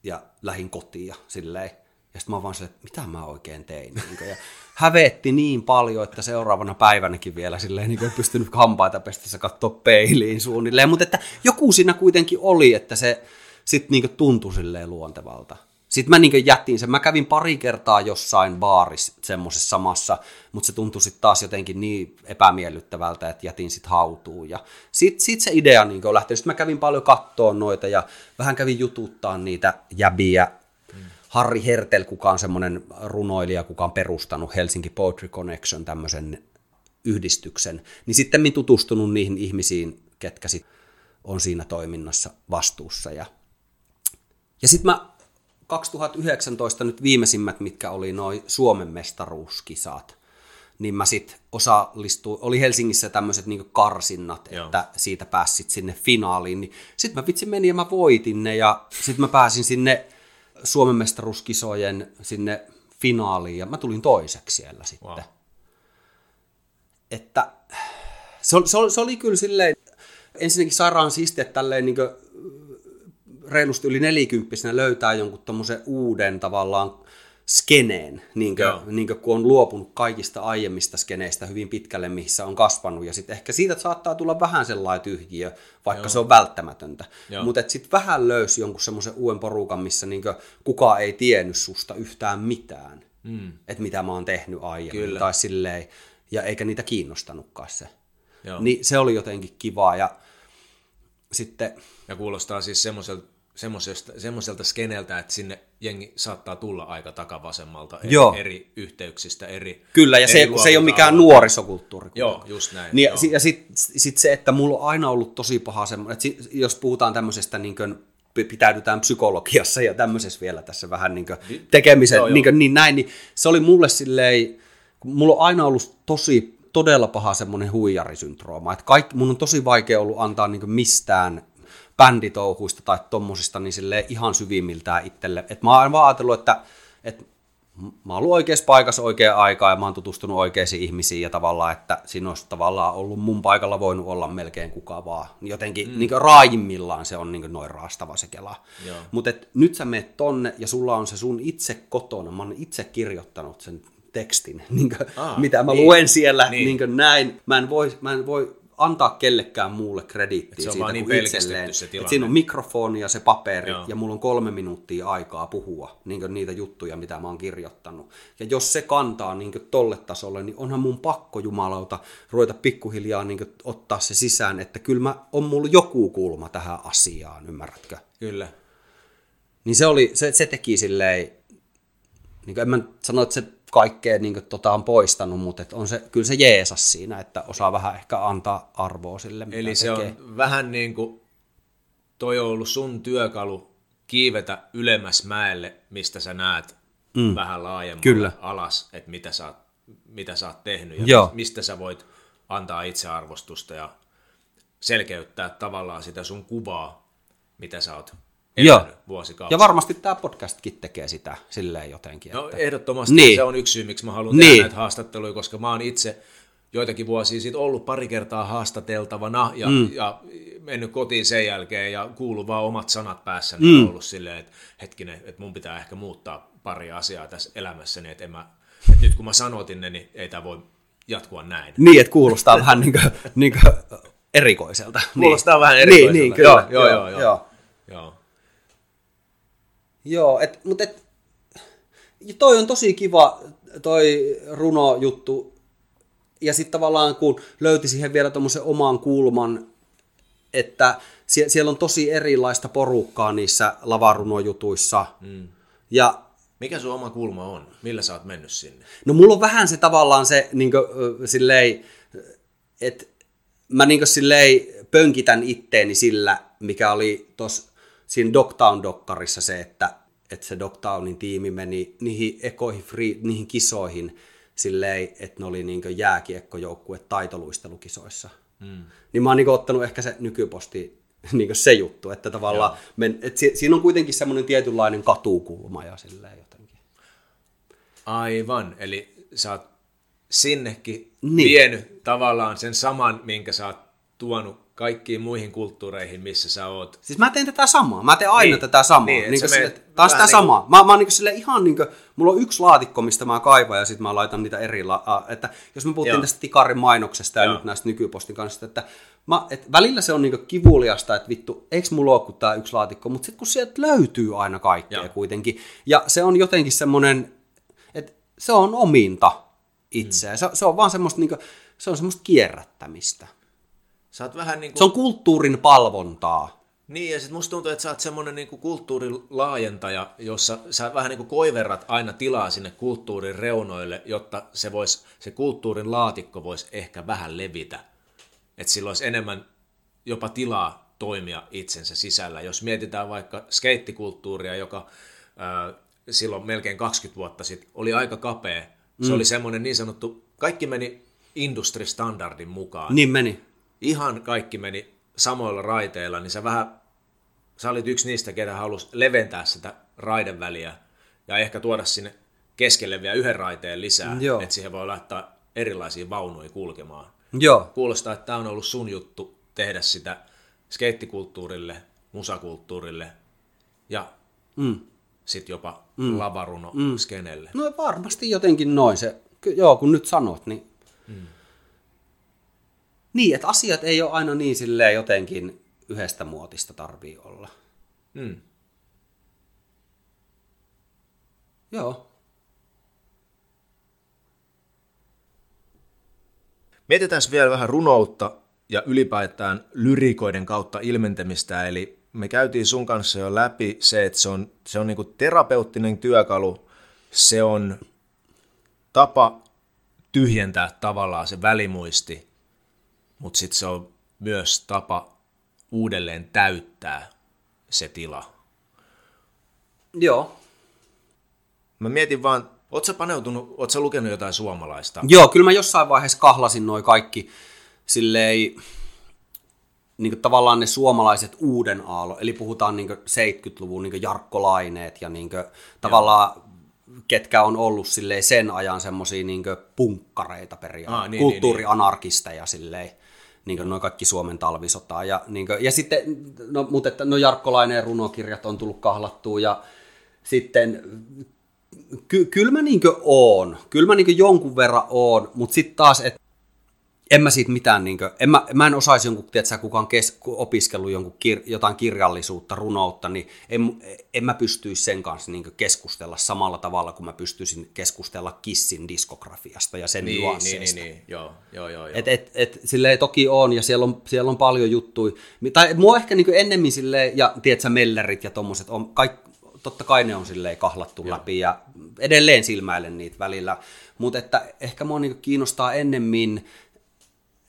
ja lähin kotiin ja silleen. Ja sitten mä vaan silleen, että mitä mä oikein tein. Ja hävetti niin paljon, että seuraavana päivänäkin vielä silleen niin en pystynyt hampaita pestessä katsoa peiliin suunnilleen. Mutta että joku siinä kuitenkin oli, että se sitten niin tuntui silleen luontevalta. Sitten mä niin jätin sen. Mä kävin pari kertaa jossain baarissa semmoisessa samassa, mutta se tuntui sitten taas jotenkin niin epämiellyttävältä, että jätin sitten hautuun. Ja sitten sit se idea niin on lähtenyt. Sitten mä kävin paljon kattoon noita ja vähän kävin jututtaa niitä jäbiä. Harri Hertel, kuka on semmoinen runoilija, kuka on perustanut Helsinki Poetry Connection, tämmöisen yhdistyksen, niin sitten tutustunut niihin ihmisiin, ketkä sit on siinä toiminnassa vastuussa. Ja, ja sitten mä 2019 nyt viimeisimmät, mitkä oli noin Suomen mestaruuskisat, niin mä sitten osallistuin, oli Helsingissä tämmöiset niinku karsinnat, Joo. että siitä pääsit sinne finaaliin, niin sitten mä vitsi menin ja mä voitin ne ja sitten mä pääsin sinne Suomen mestaruuskisojen sinne finaaliin ja mä tulin toiseksi siellä sitten. Wow. Että se oli, se, oli, se oli kyllä silleen, ensinnäkin sairaan siistiä, että tälleen niin reilusti yli nelikymppisenä löytää jonkun tommosen uuden tavallaan skeneen, niin kuin, niin kuin, kun on luopunut kaikista aiemmista skeneistä hyvin pitkälle, missä on kasvanut, ja sitten ehkä siitä saattaa tulla vähän sellainen tyhjiö, vaikka Joo. se on välttämätöntä. Mutta sitten vähän löysi jonkun semmoisen uuden porukan, missä niin kukaan ei tiennyt susta yhtään mitään, mm. että mitä mä oon tehnyt aiemmin, Kyllä. tai silleen, ja eikä niitä kiinnostanutkaan se. Joo. Niin se oli jotenkin kivaa, ja sitten Ja kuulostaa siis semmoiselta, semmoiselta, skeneltä, että sinne jengi saattaa tulla aika takavasemmalta eri, Joo. eri yhteyksistä, eri Kyllä, ja se, eri se ei ole mikään nuorisokulttuuri. Joo, just näin. Niin, joo. ja, sitten sit se, että mulla on aina ollut tosi paha semmoinen, että jos puhutaan tämmöisestä niin kuin, pitäydytään psykologiassa ja tämmöisessä vielä tässä vähän niin kuin, tekemisen, Joo, joo. niin, kuin, niin näin, niin se oli mulle silleen, mulla on aina ollut tosi, todella paha semmoinen huijarisyndrooma, että kaikki, mun on tosi vaikea ollut antaa niin mistään bänditouhuista tai tommosista niin silleen ihan syvimmiltään itselle. että mä oon vaan ajatellut, että, että mä oon ollut oikeassa paikassa oikeaan aikaan ja mä oon tutustunut oikeisiin ihmisiin ja tavallaan, että siinä olisi tavallaan ollut mun paikalla voinut olla melkein kuka vaan. Jotenkin mm. niin raajimmillaan se on niin noin raastava se kela. Mutta nyt sä meet tonne ja sulla on se sun itse kotona, mä oon itse kirjoittanut sen tekstin, niin kuin, Aa, mitä mä niin. luen siellä niin. Niin näin. Mä en, voi, mä en voi antaa kellekään muulle krediittiä siitä niin kuin itselleen. se Et siinä on mikrofoni ja se paperi Joo. ja mulla on kolme minuuttia aikaa puhua niin niitä juttuja, mitä mä oon kirjoittanut. Ja jos se kantaa niin tolle tasolle, niin onhan mun pakko jumalauta ruveta pikkuhiljaa niin ottaa se sisään, että kyllä mä, on mulla joku kulma tähän asiaan, ymmärrätkö? Kyllä. Niin se, oli, se, se teki silleen, niin en mä sano, että se kaikkea niin tota on poistanut, mutta et on se, kyllä se jeesas siinä, että osaa vähän ehkä antaa arvoa sille, mitä Eli se tekee. on vähän niin kuin, toi on ollut sun työkalu kiivetä ylemmäs mäelle, mistä sä näet mm. vähän laajemmalle Kyllä. alas, että mitä sä, oot, mitä sä oot tehnyt ja Joo. mistä sä voit antaa itsearvostusta ja selkeyttää tavallaan sitä sun kuvaa, mitä sä oot Joo. vuosikausia. Ja varmasti tämä podcastkin tekee sitä silleen jotenkin. No että... ehdottomasti Niin. se on yksi syy, miksi mä haluan Niin. tehdä näitä haastatteluja, koska mä oon itse joitakin vuosia sitten ollut pari kertaa haastateltavana ja, mm. ja mennyt kotiin sen jälkeen ja kuullut vaan omat sanat päässä, niin mm. ollut silleen, että hetkinen, että mun pitää ehkä muuttaa pari asiaa tässä elämässäni, että, en mä, että nyt kun mä sanotin ne, niin ei tämä voi jatkua näin. Niin, että kuulostaa vähän niin kuin, niin kuin erikoiselta. Kuulostaa niin. vähän erikoiselta. Niin, niin kyllä. Joo, joo, joo. joo. Joo. Joo, et, mutta et, toi on tosi kiva, toi runojuttu. Ja sitten tavallaan kun löyti siihen vielä tuommoisen oman kulman, että sie, siellä on tosi erilaista porukkaa niissä lavarunojutuissa. Mm. Ja Mikä sun oma kulma on? Millä sä oot mennyt sinne? No mulla on vähän se tavallaan se niin kuin, silleen, että mä niin silleen pönkitän itteeni sillä, mikä oli tuossa siinä Dogtown-dokkarissa se, että, että se Dogtownin tiimi meni niihin ekoihin, free, niihin kisoihin silleen, että ne oli niin jääkiekkojoukkue taitoluistelukisoissa. Mm. Niin mä oon niin ottanut ehkä se nykyposti niin se juttu, että tavallaan, men, että si, siinä on kuitenkin semmoinen tietynlainen katukulma ja silleen jotenkin. Aivan, eli sä oot sinnekin Niin. niin. vienyt tavallaan sen saman, minkä sä oot tuonut kaikkiin muihin kulttuureihin, missä sä oot. Siis mä teen tätä samaa. Mä teen aina Niin. tätä samaa. Niin, Niin, niin sille, on sitä niinku- samaa. Mä, mä oon niin sille ihan niin kuin, mulla on yksi laatikko, mistä mä kaivan ja sitten mä laitan niitä eri, la- että jos me puhuttiin Joo. tästä Tikarin mainoksesta ja Joo. nyt näistä nykypostin kanssa, että mä, et välillä se on niin kivuliasta, että vittu, eikö mulla ole kuin tää yksi laatikko, mutta sitten kun sieltä löytyy aina kaikkea Joo. kuitenkin, ja se on jotenkin semmoinen, että se on ominta itseä. Se, se on vaan semmoista, niin kuin, se on semmoista kierrättämistä. Sä oot vähän niin kuin... Se on kulttuurin palvontaa. Niin, ja sitten musta tuntuu, että sä oot semmoinen niin kulttuurin laajentaja, jossa sä vähän niin kuin koiverrat aina tilaa sinne kulttuurin reunoille, jotta se, vois, se kulttuurin laatikko voisi ehkä vähän levitä. Että sillä olisi enemmän jopa tilaa toimia itsensä sisällä. Jos mietitään vaikka skeittikulttuuria, joka ää, silloin melkein 20 vuotta sitten oli aika kapea. Se mm. oli semmoinen niin sanottu, kaikki meni industristandardin mukaan Niin meni. Ihan kaikki meni samoilla raiteilla, niin sä vähän, sä olit yksi niistä, ketä halusi leventää sitä raideväliä ja ehkä tuoda sinne keskelle vielä yhden raiteen lisää, Joo. että siihen voi laittaa erilaisia vaunuja kulkemaan. Joo. Kuulostaa, että tämä on ollut sun juttu tehdä sitä skeittikulttuurille, musakulttuurille ja Mm. sitten jopa mm. lavaruno mm. skenelle. No varmasti jotenkin noin se, joo kun nyt sanot, niin... Niin, että asiat ei ole aina niin silleen jotenkin yhdestä muotista tarvii olla. Mm. Joo. Mietitään vielä vähän runoutta ja ylipäätään lyrikoiden kautta ilmentämistä, eli me käytiin sun kanssa jo läpi se, että se on, se on niinku terapeuttinen työkalu, se on tapa tyhjentää tavallaan se välimuisti, mutta sitten se on myös tapa uudelleen täyttää se tila. Joo. Mä mietin vaan, oot sä paneutunut, oot sä lukenut jotain suomalaista? Joo, kyllä mä jossain vaiheessa kahlasin noin kaikki silleen, niin kuin tavallaan ne suomalaiset uuden aallon, eli puhutaan niin 70-luvun niin Jarkko Laineet ja niin kuin, tavallaan ketkä on ollut silleen sen ajan semmoisia niin punkkareita periaatteessa, Aa, niin, kulttuurianarkisteja silleen, niin noin kaikki Suomen talvisotaa. Ja, niin kuin, ja sitten, no, mutta että no Jarkko Laineen runokirjat on tullut kahlattua ja sitten ky, kyllä mä niinkö oon. Kyllä mä niinkö jonkun verran oon, mutta sitten taas, että en mä siitä mitään, niin kuin, en mä, mä en osaisi jonkun, tiedätkö, kuka on kes, opiskellut jonkun kir, jotain kirjallisuutta, runoutta, niin en, en mä pystyisi sen kanssa niin keskustella samalla tavalla kuin mä pystyisin keskustella Kissin diskografiasta ja sen niin, nuansseista. Niin, niin, niin, joo, joo, joo. joo. Et, et, et, silleen toki on, ja siellä on, siellä on paljon juttuja. Tai mua ehkä niin ennemmin silleen, ja tiedätkö, mellerit ja tommoset, on, kaik, totta kai ne on silleen kahlattu joo. läpi, ja edelleen silmäilen niitä välillä. Mutta että ehkä mua niin kiinnostaa ennemmin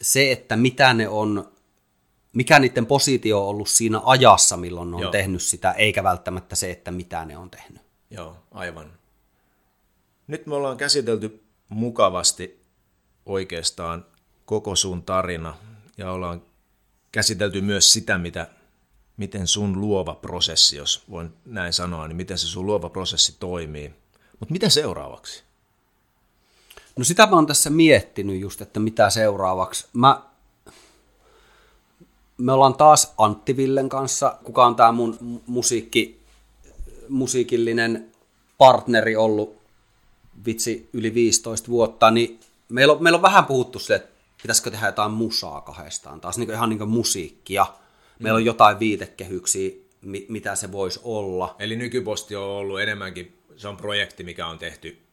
se, että mitä ne on, mikä niiden positio on ollut siinä ajassa, milloin ne on Joo. tehnyt sitä, eikä välttämättä se, että mitä ne on tehnyt. Joo, aivan. Nyt me ollaan käsitelty mukavasti oikeastaan koko sun tarina ja ollaan käsitelty myös sitä, mitä, miten sun luova prosessi, jos voin näin sanoa, niin miten se sun luova prosessi toimii. Mutta mitä seuraavaksi? No sitä mä oon tässä miettinyt just, että mitä seuraavaksi. Mä, me ollaan taas Antti Villen kanssa, kuka on tää mun musiikki, musiikillinen partneri ollut vitsi yli 15 vuotta, niin meillä on, meillä on vähän puhuttu sille, että pitäisikö tehdä jotain musaa kahdestaan, taas niin ihan niin kuin musiikkia. Meillä on mm. jotain viitekehyksiä, mitä se voisi olla. Eli nykyposti on ollut enemmänkin, se on projekti, mikä on tehty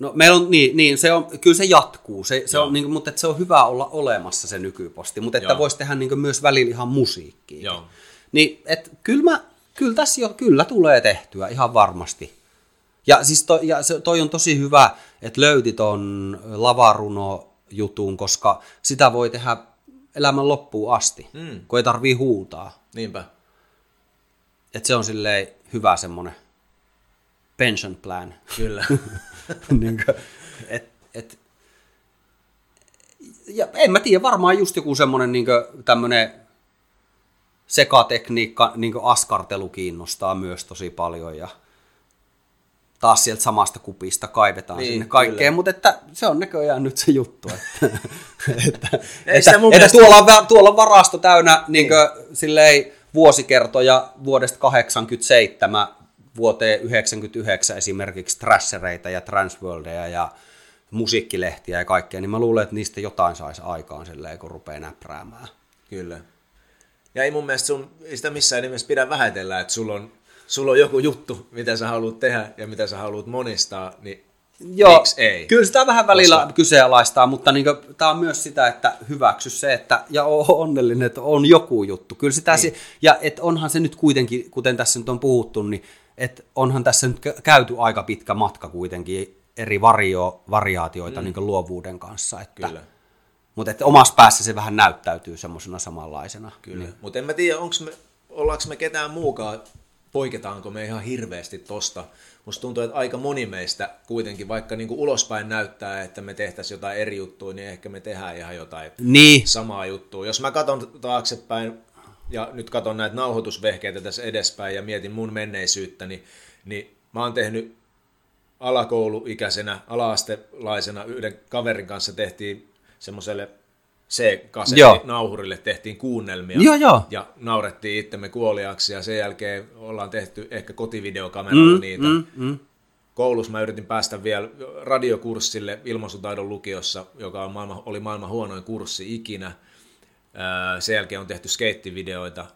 No meillä on, niin, niin se on, kyllä se jatkuu, se, se on, niin kuin, mutta että se on hyvä olla olemassa se nykyposti, mutta että voisi tehdä niin kuin, myös välillä ihan musiikkia. Joo. Niin, että kyllä, mä, kyllä tässä jo, kyllä tulee tehtyä ihan varmasti. Ja siis to, ja se, toi on tosi hyvä, että löytit ton lavaruno jutun, koska sitä voi tehdä elämän loppuun asti, mm. kun ei tarvii huutaa. Niinpä. Että se on silleen hyvä semmoinen pension plan. Kyllä. niin kuin, et, et, ja en mä tiedä, varmaan just joku semmoinen niin tämmöinen sekatekniikka, niin askartelu kiinnostaa myös tosi paljon ja taas sieltä samasta kupista kaivetaan niin, sinne kaikkeen, mutta että se on näköjään nyt se juttu, että, että, että, että tuolla, on, tuolla on varasto täynnä niin kuin, silleen, vuosikertoja vuodesta 87 vuoteen 1999 esimerkiksi trassereita ja transworldeja ja musiikkilehtiä ja kaikkea, niin mä luulen, että niistä jotain saisi aikaan silleen, kun rupeaa näpräämään. Kyllä. Ja ei mun mielestä sun, ei sitä missään nimessä pidä vähätellä, että sulla on, sulla on joku juttu, mitä sä haluat tehdä ja mitä sä haluat monistaa, niin Joo, Miksi ei? kyllä sitä vähän välillä Koska... kyseenalaistaa, mutta niin tämä on myös sitä, että hyväksy se, että ja on onnellinen, että on joku juttu. Kyllä sitä niin. se, ja et onhan se nyt kuitenkin, kuten tässä nyt on puhuttu, niin että onhan tässä nyt käyty aika pitkä matka kuitenkin eri vario, variaatioita mm. niin luovuuden kanssa. Että, Kyllä. Mutta että omassa päässä se vähän näyttäytyy semmoisena samanlaisena. Kyllä, niin. mutta en mä tiedä, onko me, ollaanko me ketään muukaan, poiketaanko me ihan hirveästi tosta. Musta tuntuu, että aika moni meistä kuitenkin, vaikka niin kuin ulospäin näyttää, että me tehtäisiin jotain eri juttuja, niin ehkä me tehdään ihan jotain niin. samaa juttua. Jos mä katson taaksepäin ja nyt katson näitä nauhoitusvehkeitä tässä edespäin ja mietin mun menneisyyttä, niin, niin mä oon tehnyt alakouluikäisenä, alaastelaisena yhden kaverin kanssa tehtiin semmoiselle C-kasetti-nauhurille tehtiin kuunnelmia joo, joo. ja naurettiin itsemme kuoliaksi ja sen jälkeen ollaan tehty ehkä kotivideokameralla mm, niitä. Mm, mm. Koulussa mä yritin päästä vielä radiokurssille ilmaisutaidon lukiossa, joka on maailman, oli maailman huonoin kurssi ikinä – sen jälkeen on tehty skeittivideoita.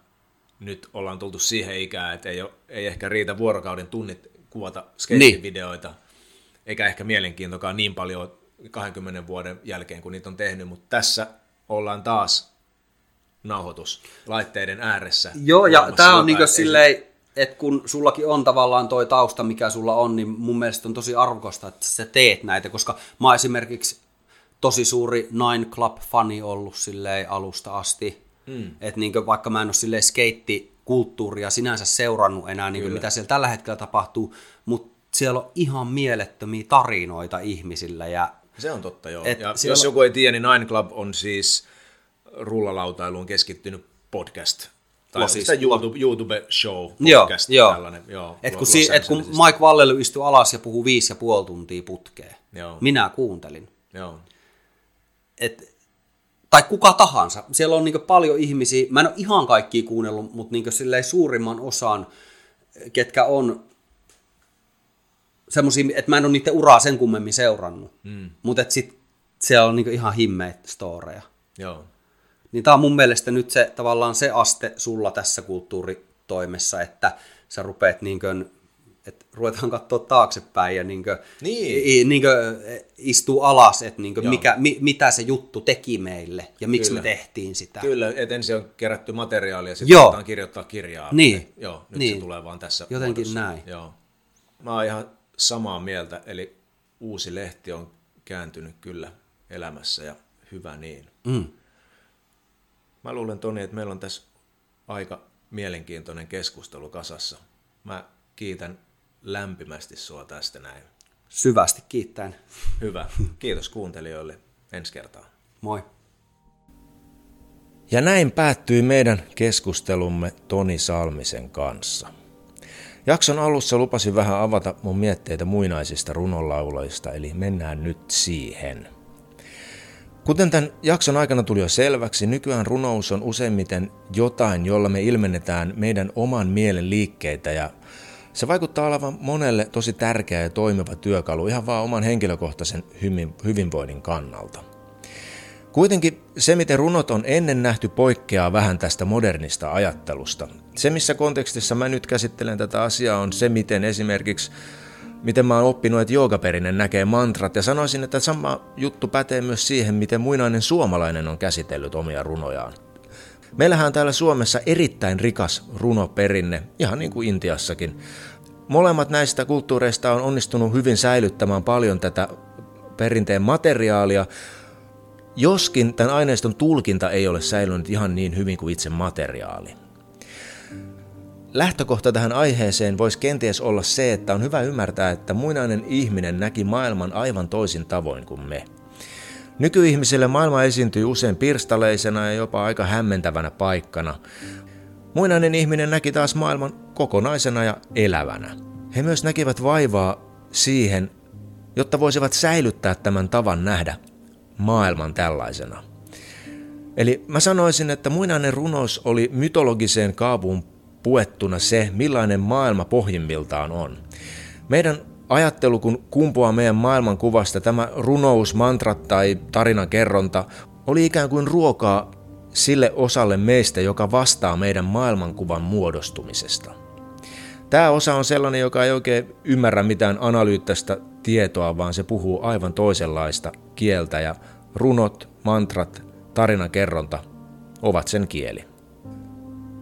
Nyt ollaan tultu siihen ikään, että ei, ole, ei ehkä riitä vuorokauden tunnit kuvata skeittivideoita, niin. eikä ehkä mielenkiintokaan niin paljon 20 vuoden jälkeen, kun niitä on tehnyt, mutta tässä ollaan taas nauhoituslaitteiden ääressä. Joo, ja tämä on niin silleen, että kun sullakin on tavallaan toi tausta, mikä sulla on, niin mun mielestä on tosi arvokasta, että sä teet näitä, koska mä esimerkiksi tosi suuri Nine Club-fani ollut silleen alusta asti. Mm. Että niin vaikka mä en ole silleen skeittikulttuuria sinänsä seurannut enää, niin mitä siellä tällä hetkellä tapahtuu, mutta siellä on ihan mielettömiä tarinoita ihmisillä. Ja, se on totta, joo. Et ja jos on... joku ei tiedä, niin Nine Club on siis rullalautailuun keskittynyt podcast. Tai siis, YouTube, YouTube-show, podcast, joo, tällainen. Joo, et kun, si, et kun Mike Vallely istui alas ja puhui viisi ja puoli tuntia putkeen, joo. minä kuuntelin. Joo et, tai kuka tahansa. Siellä on niin paljon ihmisiä, mä en ole ihan kaikki kuunnellut, mutta niin suurimman osan, ketkä on semmosia, että mä en ole niiden uraa sen kummemmin seurannut. Mm. Mutta sitten siellä on niinku ihan himmeitä storeja. Joo. Niin tää on mun mielestä nyt se tavallaan se aste sulla tässä kulttuuritoimessa, että sä rupeat niinkö, että ruvetaan katsoa taaksepäin ja niinkö, Niin. niinkö istuu alas, että niinkö mikä, mi, mitä se juttu teki meille ja miksi Kyllä. me tehtiin sitä. Kyllä, että ensin on kerätty materiaalia ja sitten aletaan kirjoittaa kirjaa. Niin. Joo, nyt Niin. se tulee vaan tässä Jotenkin muodossa. näin. Joo. Mä oon ihan samaa mieltä, eli uusi lehti on kääntynyt kyllä elämässä ja hyvä niin. Mm. Mä luulen Toni, että meillä on tässä aika mielenkiintoinen keskustelu kasassa. Mä kiitän lämpimästi sua tästä näin. Syvästi kiittäen. Hyvä. Kiitos kuuntelijoille. Ensi kertaan. Moi. Ja näin päättyi meidän keskustelumme Toni Salmisen kanssa. Jakson alussa lupasin vähän avata mun mietteitä muinaisista runonlaulajista, eli mennään nyt siihen. Kuten tämän jakson aikana tuli jo selväksi, nykyään runous on useimmiten jotain, jolla me ilmennetään meidän oman mielen liikkeitä ja se vaikuttaa olevan monelle tosi tärkeä ja toimiva työkalu ihan vaan oman henkilökohtaisen hyvin- hyvinvoinnin kannalta. Kuitenkin se, miten runot on ennen nähty, poikkeaa vähän tästä modernista ajattelusta. Se, missä kontekstissa mä nyt käsittelen tätä asiaa, on se, miten esimerkiksi miten mä oon oppinut, että joogaperinen näkee mantrat, ja sanoisin, että sama juttu pätee myös siihen, miten muinainen suomalainen on käsitellyt omia runojaan. Meillähän on täällä Suomessa erittäin rikas runoperinne, ihan niin kuin Intiassakin. Molemmat näistä kulttuureista on onnistunut hyvin säilyttämään paljon tätä perinteen materiaalia, joskin tämän aineiston tulkinta ei ole säilynyt ihan niin hyvin kuin itse materiaali. Lähtökohta tähän aiheeseen voisi kenties olla se, että on hyvä ymmärtää, että muinainen ihminen näki maailman aivan toisin tavoin kuin me. Nykyihmisille maailma esiintyy usein pirstaleisena ja jopa aika hämmentävänä paikkana. Muinainen ihminen näki taas maailman kokonaisena ja elävänä. He myös näkivät vaivaa siihen, jotta voisivat säilyttää tämän tavan nähdä maailman tällaisena. Eli mä sanoisin, että muinainen runous oli mytologiseen kaapuun puettuna se, millainen maailma pohjimmiltaan on. Meidän ajattelu, kun kumpuaa meidän maailmankuvasta, tämä runous, mantrat tai tarinan kerronta, oli ikään kuin ruokaa sille osalle meistä, joka vastaa meidän maailmankuvan muodostumisesta. Tämä osa on sellainen, joka ei oikein ymmärrä mitään analyyttistä tietoa, vaan se puhuu aivan toisenlaista kieltä ja runot, mantrat, tarinakerronta ovat sen kieli.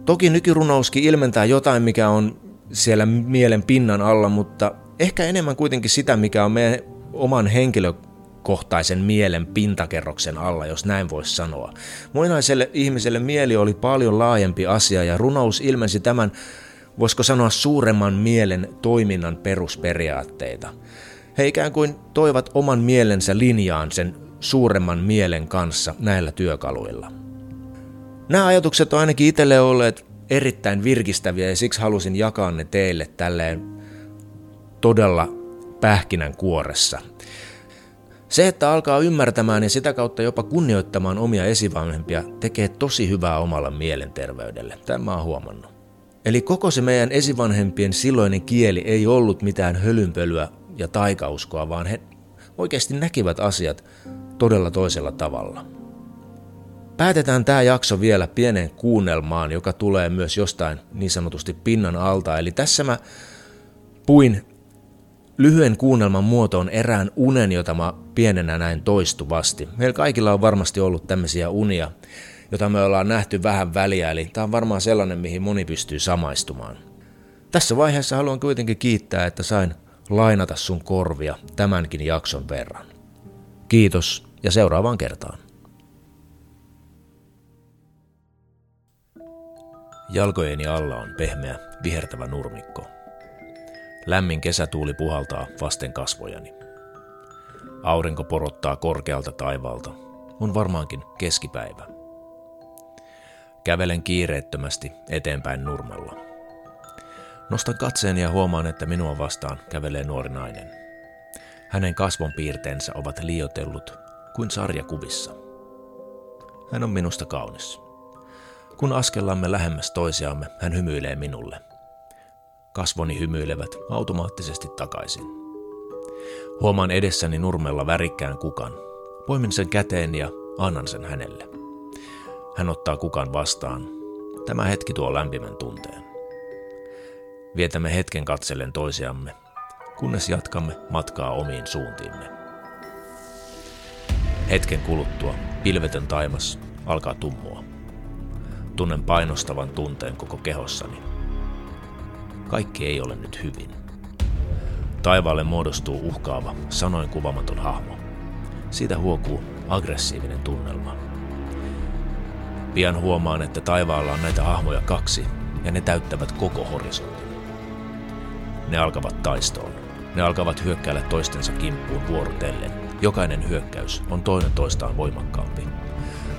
Toki nykyrunouskin ilmentää jotain, mikä on siellä mielen pinnan alla, mutta ehkä enemmän kuitenkin sitä, mikä on meidän oman henkilökohtaisen mielen pintakerroksen alla, jos näin voisi sanoa. Muinaiselle ihmiselle mieli oli paljon laajempi asia ja runous ilmensi tämän, voisiko sanoa suuremman mielen toiminnan perusperiaatteita. He ikään kuin toivat oman mielensä linjaan sen suuremman mielen kanssa näillä työkaluilla. Nämä ajatukset on ainakin itselle olleet erittäin virkistäviä ja siksi halusin jakaa ne teille tälleen todella pähkinän kuoressa. Se, että alkaa ymmärtämään ja sitä kautta jopa kunnioittamaan omia esivanhempia, tekee tosi hyvää omalla mielenterveydelle. Tämä on huomannut. Eli koko se meidän esivanhempien silloinen kieli ei ollut mitään hölynpölyä ja taikauskoa, vaan he oikeasti näkivät asiat todella toisella tavalla. Päätetään tämä jakso vielä pieneen kuunnelmaan, joka tulee myös jostain niin sanotusti pinnan alta. Eli tässä mä puin lyhyen kuunnelman muotoon erään unen, jota mä pienenä näin toistuvasti. Meillä kaikilla on varmasti ollut tämmöisiä unia, jota me ollaan nähty vähän väliä, eli tämä on varmaan sellainen, mihin moni pystyy samaistumaan. Tässä vaiheessa haluan kuitenkin kiittää, että sain lainata sun korvia tämänkin jakson verran. Kiitos ja seuraavaan kertaan. Jalkojeni alla on pehmeä, vihertävä nurmikko. Lämmin kesätuuli puhaltaa vasten kasvojani. Aurinko porottaa korkealta taivaalta. On varmaankin keskipäivä. Kävelen kiireettömästi eteenpäin nurmella. Nostan katseeni ja huomaan, että minua vastaan kävelee nuori nainen. Hänen kasvonpiirteensä ovat liiotellut kuin sarjakuvissa. Hän on minusta kaunis. Kun askellamme lähemmäs toisiamme, hän hymyilee minulle. Kasvoni hymyilevät automaattisesti takaisin. Huomaan edessäni nurmella värikkään kukan. Poimin sen käteen ja annan sen hänelle. Hän ottaa kukan vastaan. Tämä hetki tuo lämpimän tunteen. Vietämme hetken katsellen toisiamme, kunnes jatkamme matkaa omiin suuntiimme. Hetken kuluttua pilvetön taimas alkaa tummua. Tunnen painostavan tunteen koko kehossani. Kaikki ei ole nyt hyvin. Taivaalle muodostuu uhkaava, sanoin kuvamaton hahmo. Siitä huokuu aggressiivinen tunnelma. Pian huomaan, että taivaalla on näitä hahmoja kaksi, ja ne täyttävät koko horisontin. Ne alkavat taistoon. Ne alkavat hyökkäillä toistensa kimppuun vuorotellen. Jokainen hyökkäys on toinen toistaan voimakkaampi.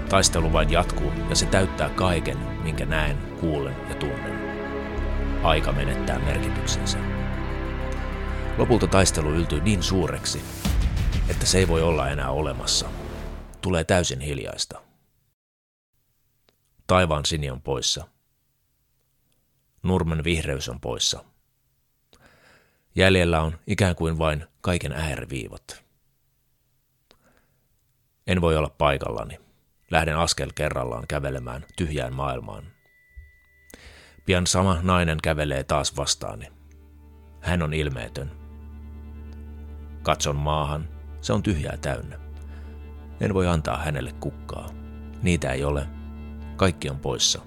Taistelu vain jatkuu ja se täyttää kaiken, minkä näen, kuulen ja tunnen. Aika menettää merkityksensä. Lopulta taistelu yltyy niin suureksi, että se ei voi olla enää olemassa. Tulee täysin hiljaista. Taivaan sini on poissa. Nurmen vihreys on poissa. Jäljellä on ikään kuin vain kaiken ääriviivat. En voi olla paikallani. Lähden askel kerrallaan kävelemään tyhjään maailmaan. Pian sama nainen kävelee taas vastaani. Hän on ilmeetön. Katson maahan, se on tyhjää täynnä. En voi antaa hänelle kukkaa. Niitä ei ole. Kaikki on poissa.